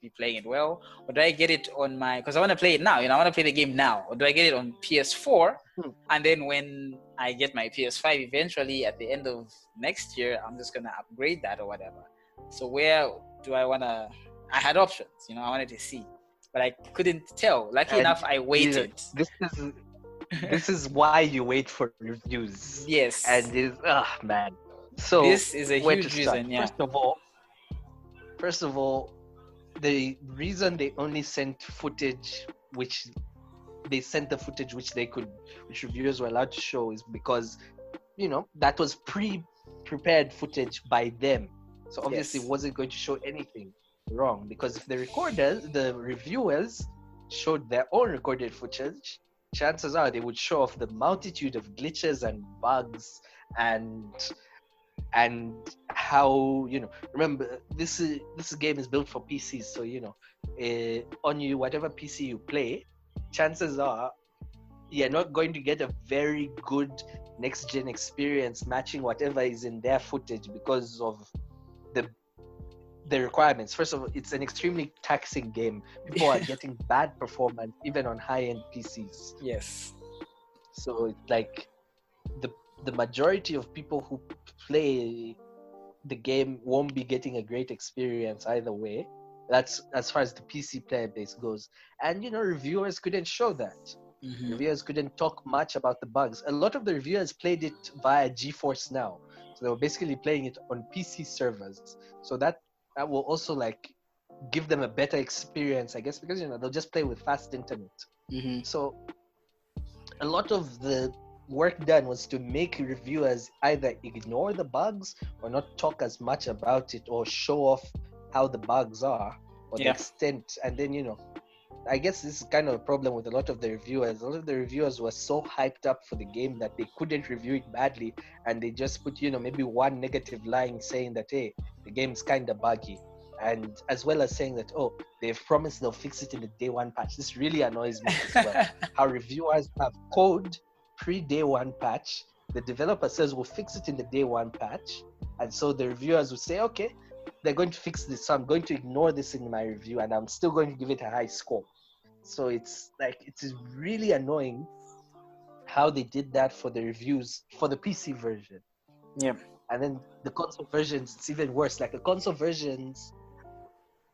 be playing it well. Or do I get it on my? Because I want to play it now. You know, I want to play the game now. Or do I get it on PS4? Hmm. And then when I get my PS5 eventually at the end of next year, I'm just gonna upgrade that or whatever. So where do I wanna? I had options, you know. I wanted to see, but I couldn't tell. Lucky And, enough, I waited. This is this is why you wait for reviews. Yes, And this, ah man. So this is a huge reason. Yeah. First of all, first of all, the reason they only sent footage which they sent the footage which they could which reviewers were allowed to show is because you know that was pre-prepared footage by them. So obviously Yes. wasn't going to show anything wrong. Because if the recorders, the reviewers showed their own recorded footage, chances are they would show off the multitude of glitches and bugs and and how you know remember this is this game is built for PCs so you know uh, on you whatever PC you play chances are you're not going to get a very good next gen experience matching whatever is in their footage because of the the requirements first of all it's an extremely taxing game people are getting bad performance even on high end PCs Yes. so it's like the the majority of people who play the game won't be getting a great experience either way. That's as far as the PC player base goes. And you know, reviewers couldn't show that. Mhm. Reviewers couldn't talk much about the bugs. A lot of the reviewers played it via GeForce Now. So they were basically playing it on PC servers. So that that will also like give them a better experience, I guess, because you know they'll just play with fast internet. Mhm. So a lot of the work done was to make reviewers either ignore the bugs or not talk as much about it or show off how the bugs are or the extent and then you know I guess this is kind of a problem with a lot of the reviewers. A lot of the reviewers were so hyped up for the game that they couldn't review it badly, and they just put, you know, maybe one negative line saying that, hey, the game's kind of buggy, and as well as saying that, oh, they've promised they'll fix it in the day one patch. This really annoys me as well how reviewers have code pre day one patch. The developer says we'll fix it in the day one patch. And so the reviewers will say, okay, they're going to fix this. So I'm going to ignore this in my review and I'm still going to give it a high score. So it's like, it is really annoying how they did that for the reviews for the PC version. Yeah. And then the console versions, it's even worse. Like the console versions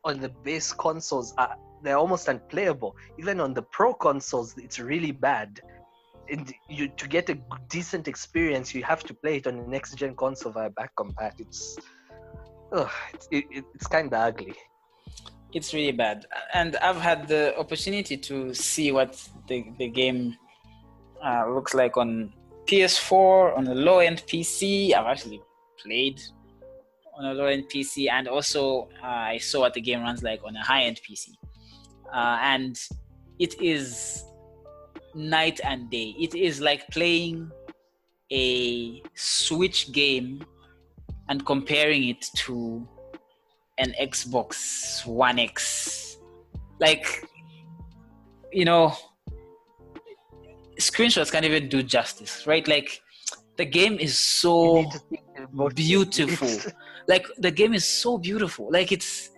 on the base consoles are they're almost unplayable. Even on the pro consoles, it's really bad. And you to get a decent experience, you have to play it on the next gen console via back compat. It's, ugh, it's it, it- it's kind of ugly. it's really bad. And i've had the opportunity to see what the, the game uh, looks like on ps4 on a low end pc i've actually played on a low end pc and also uh, i saw what the game runs like on a high end pc uh, and it is night and day. It is like playing a switch game and comparing it to an Xbox One X. Like, you know, screenshots can't even do justice, right? Like, the game is so need to think about it. beautiful. like the game is so beautiful. Like it's,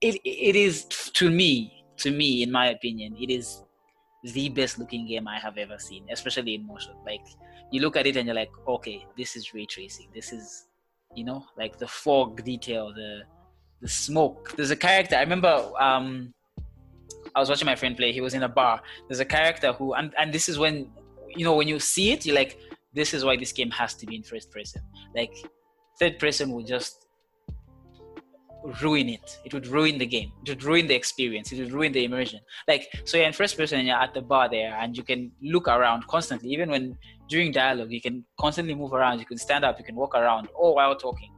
it it is to me, to me, in my opinion, it is the best looking game I have ever seen, especially in motion. Like you look at it and you're like, okay, this is ray tracing. This is, you know, like the fog detail, the the smoke. There's a character. I remember um, I was watching my friend play. He was in a bar. There's a character who, and and this is when, you know, when you see it, you're like, this is why this game has to be in first person. Like third person would just ruin it. It would ruin the game. It would ruin the experience. It would ruin the immersion. Like so, you're in first person and you're at the bar there, and you can look around constantly. Even when during dialogue, you can constantly move around. You can stand up. You can walk around, all while talking.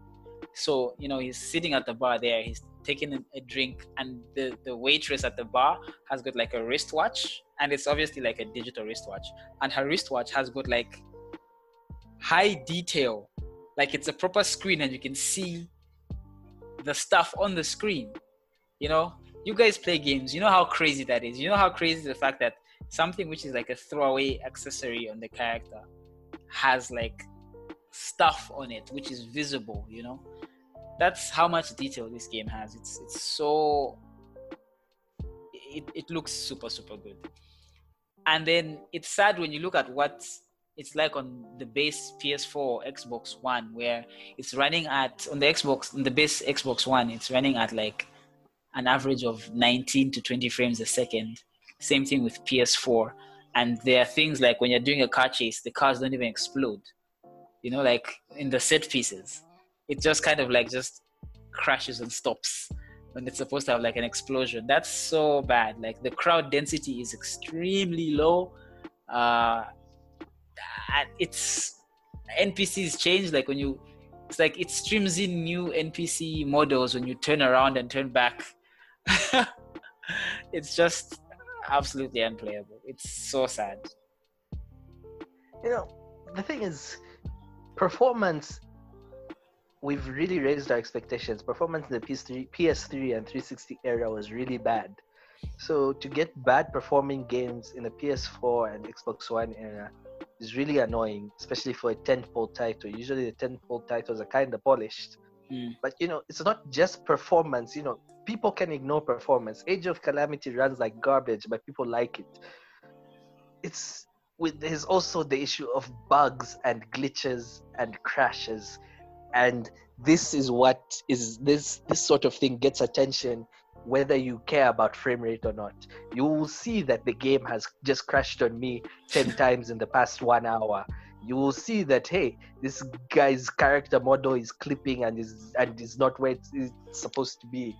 So you know he's sitting at the bar there. He's taking a- drink, and the the waitress at the bar has got like a wristwatch, and it's obviously like a digital wristwatch. And her wristwatch has got like high detail, like it's a proper screen, and you can see the stuff on the screen. You know, you guys play games. You know how crazy that is. You know how crazy the fact that something which is like a throwaway accessory on the character has like stuff on it which is visible. You know, that's how much detail this game has. It's it's so it, it looks super super good. And then it's sad when you look at what it's like on the base PS4 Xbox One where it's running at on the Xbox on the base Xbox One it's running at like an average of 19 to 20 frames a second. Same thing with PS4. And there are things like when you're doing a car chase, the cars don't even explode. You know, like in the set pieces, it just kind of like just crashes and stops when it's supposed to have like an explosion. That's so bad. Like the crowd density is extremely low. Uh, it's NPCs change. Like when you, it's like it streams in new NPC models when you turn around and turn back. it's just absolutely unplayable. It's so sad. You know, the thing is, performance. We've really raised our expectations. Performance in the PS3, PS3 and 360 era was really bad. So to get bad performing games in the PS4 and Xbox One era is really annoying, especially for a tentpole title. Usually the tentpole titles are kind of polished. Mm. But you know, it's not just performance. You know, people can ignore performance. Age of Calamity runs like garbage, but people like it. It's with there's also the issue of bugs and glitches and crashes, and this is what is this this sort of thing gets attention whether you care about frame rate or not. You will see that the game has just crashed on me 10 times in the past one hour. You will see that hey, this guy's character model is clipping and is and is not where it's supposed to be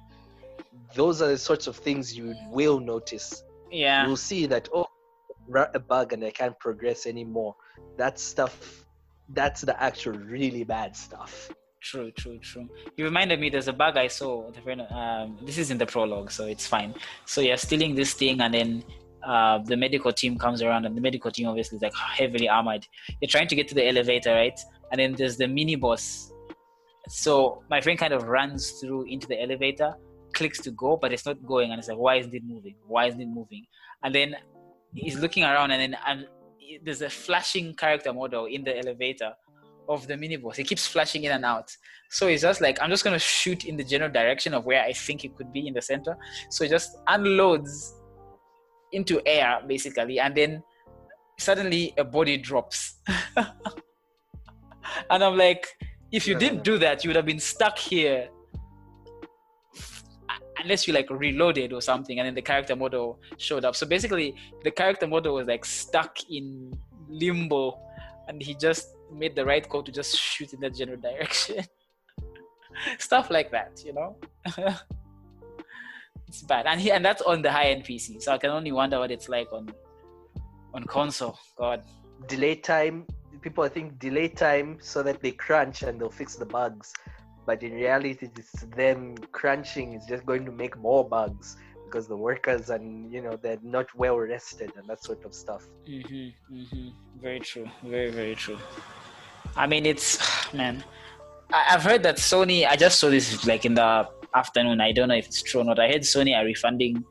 those are the sorts of things you will notice. Yeah. You'll see that, oh, a bug and I can't progress anymore. That stuff, that's the actual really bad stuff. True, true, true. You reminded me there's a bug I saw. Um, this is in the prologue, so it's fine. So you're stealing this thing, and then uh, the medical team comes around, and the medical team obviously is like heavily armored. You're trying to get to the elevator, right? And then there's the mini boss. So my friend kind of runs through into the elevator, clicks to go, but it's not going, and it's like, why isn't it moving? Why isn't it moving? And then he's looking around, and then and there's a flashing character model in the elevator of the mini boss. He keeps flashing in and out. So he's just like, I'm just gonna shoot in the general direction of where I think it could be in the center. So just unloads into air basically, and then suddenly a body drops. and I'm like, if you didn't do that, you would have been stuck here. Unless you like reloaded or something and then the character model showed up. So basically the character model was like stuck in limbo and he just made the right call to just shoot in that general direction. Stuff like that you know it's bad. And he and that's on the high end pc so i can only wonder what it's like on on console. God. Delay time people i think delay time so that they crunch and they'll fix the bugs. But in reality it's them crunching is just going to make more bugs because the workers and you know they're not well rested and that sort of stuff. Mm-hmm, mm-hmm. very true. Very very true. I mean it's man. I've heard that sony i just saw this like in the afternoon. I don't know if it's true or not. I heard sony are refunding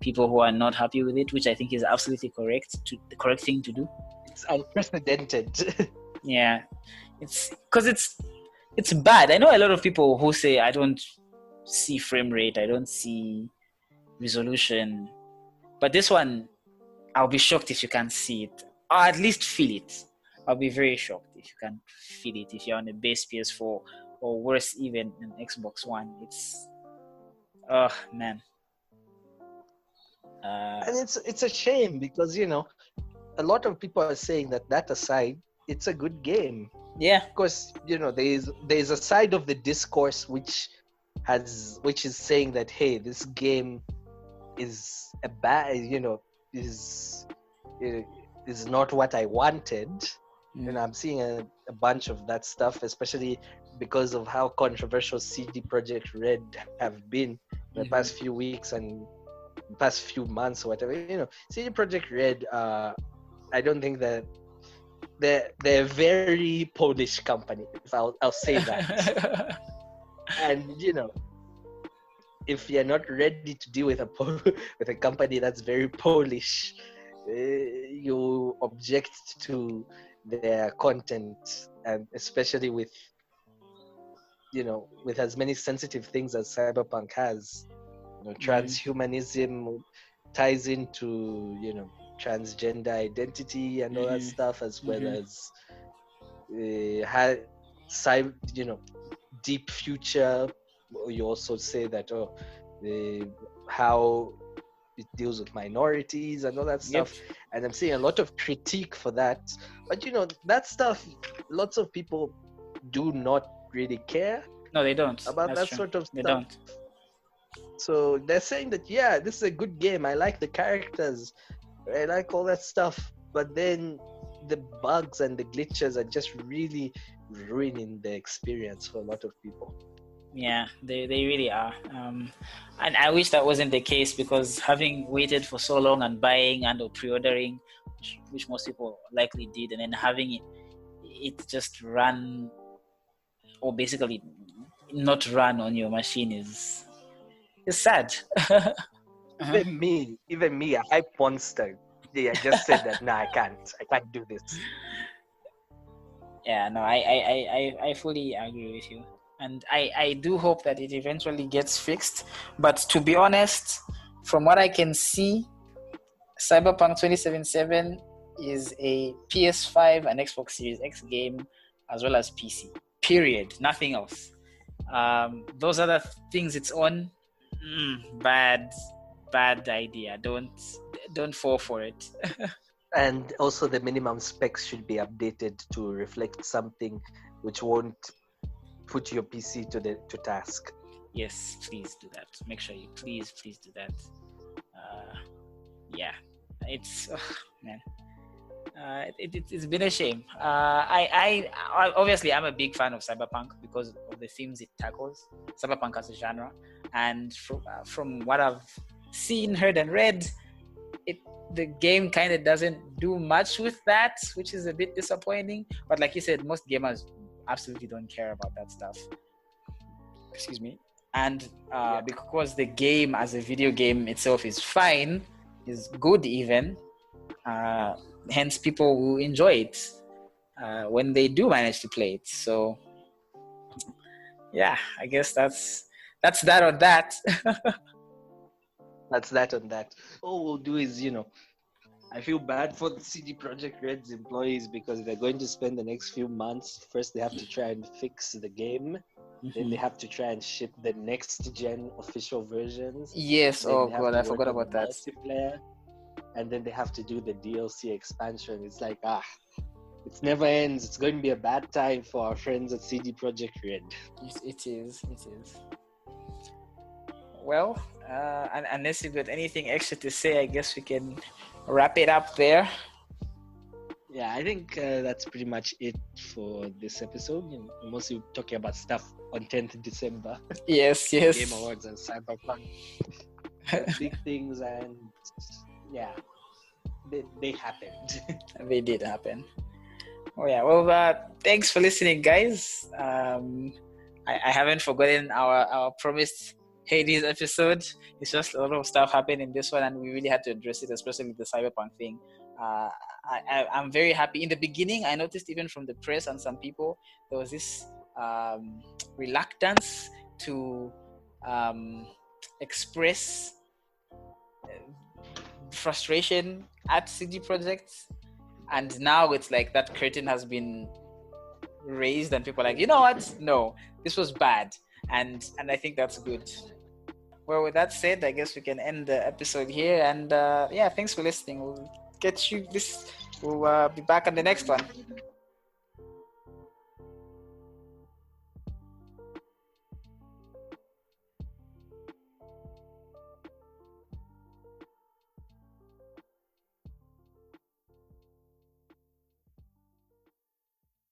people who are not happy with it which i think is absolutely correct to the correct thing to do. It's unprecedented. Yeah. It's because it's it's bad. I know a lot of people who say I don't see frame rate, I don't see resolution, but this one, I'll be shocked if you can see it, or at least feel it. I'll be very shocked if you can feel it if you're on a base PS4 or worse, even an Xbox One. It's oh man. Uh, and it's it's a shame because you know a lot of people are saying that that aside it's a good game yeah because you know there's there's a side of the discourse which has which is saying that hey this game is a bad you know is is not what i wanted mm. and i'm seeing a, a bunch of that stuff especially because of how controversial CD Projekt Red have been in the mm-hmm. past few weeks and past few months or whatever. You know, CD Projekt Red. Uh, I don't think that they're they're a very Polish company. I'll I'll say that. and you know, if you're not ready to deal with a with a company that's very Polish, uh, you object to their content, and especially with you know with as many sensitive things as cyberpunk has you know mm-hmm. transhumanism ties into you know transgender identity and all that Mhm. stuff, as well Mhm. as uh, ha- cyber, you know, deep future. You also say that oh, the how it deals with minorities and all that Yep. stuff. And I'm seeing a lot of critique for that. But you know, that stuff, lots of people do not really care No, they don't. about That's that true. sort of stuff. They don't. So they're saying that yeah, this is a good game. I like the characters, I like all that stuff. But then the bugs and the glitches are just really ruining the experience for a lot of people. Yeah, they, they really are. Um, and I wish that wasn't the case because having waited for so long and buying and or pre-ordering, which, which most people likely did, and then having it, it just run, or basically not run on your machine is is sad. Even me, even me, a hype monster. Yeah, I just said that. Nah, I can't. I can't do this. yeah no I, I I I I fully agree with you and I I do hope that it eventually gets fixed but to be honest from what I can see Cyberpunk 2077 is a PS5 and Xbox Series X game as well as PC period nothing else. Um, those other things it's on. Mm, bad bad idea. Don't don't fall for it. And also, the minimum specs should be updated to reflect something which won't put your PC to the to task. yes please do that. Make sure you please please do that. Uh yeah. It's oh, man uh it, it, it's been a shame. Uh I, I i obviously i'm a big fan of cyberpunk because of the themes it tackles. Cyberpunk as a genre. And from uh, from what i've seen heard and read it the game kind of doesn't do much with that which is a bit disappointing. But like you said most gamers absolutely don't care about that stuff. Excuse me? And uh, Yeah. because the game as a video game itself is fine is good even uh, hence people will enjoy it uh, when they do manage to play it so yeah i guess that's that's that on that That's that on that. All we'll do is, you know, I feel bad for the CD Projekt Red's employees because they're going to spend the next few months. First, they have to try and fix the game. Then they have to try and ship the next gen official versions. yes Then oh god i forgot about that Multiplayer, and then they have to do the DLC expansion. It's like ah, it never ends. It's going to be a bad time for our friends at CD Projekt Red. It, it is. It is. Well, uh, unless you've got anything extra to say, I guess we can wrap it up there. Yeah, I think uh, that's pretty much it for this episode. You know, mostly talking about stuff on 10th December, Yes, yes. Game Awards and Cyberpunk. Big things and yeah, they, they happened. they did happen. Oh yeah. Well, uh, thanks for listening, guys. Um, I, I haven't forgotten our our promised Hades episode. It's just a lot of stuff happened in this one, and we really had to address it, especially with the cyberpunk thing. Uh, I, I'm very happy. In the beginning, I noticed even from the press and some people, there was this um, reluctance to um, express frustration at CD Projekts, and now it's like that curtain has been raised and people are like you know what? No this was bad. And and i think that's good. Well with that said i guess we can end the episode here. And uh yeah thanks for listening. We'll get you this. We'll uh, be back on the next one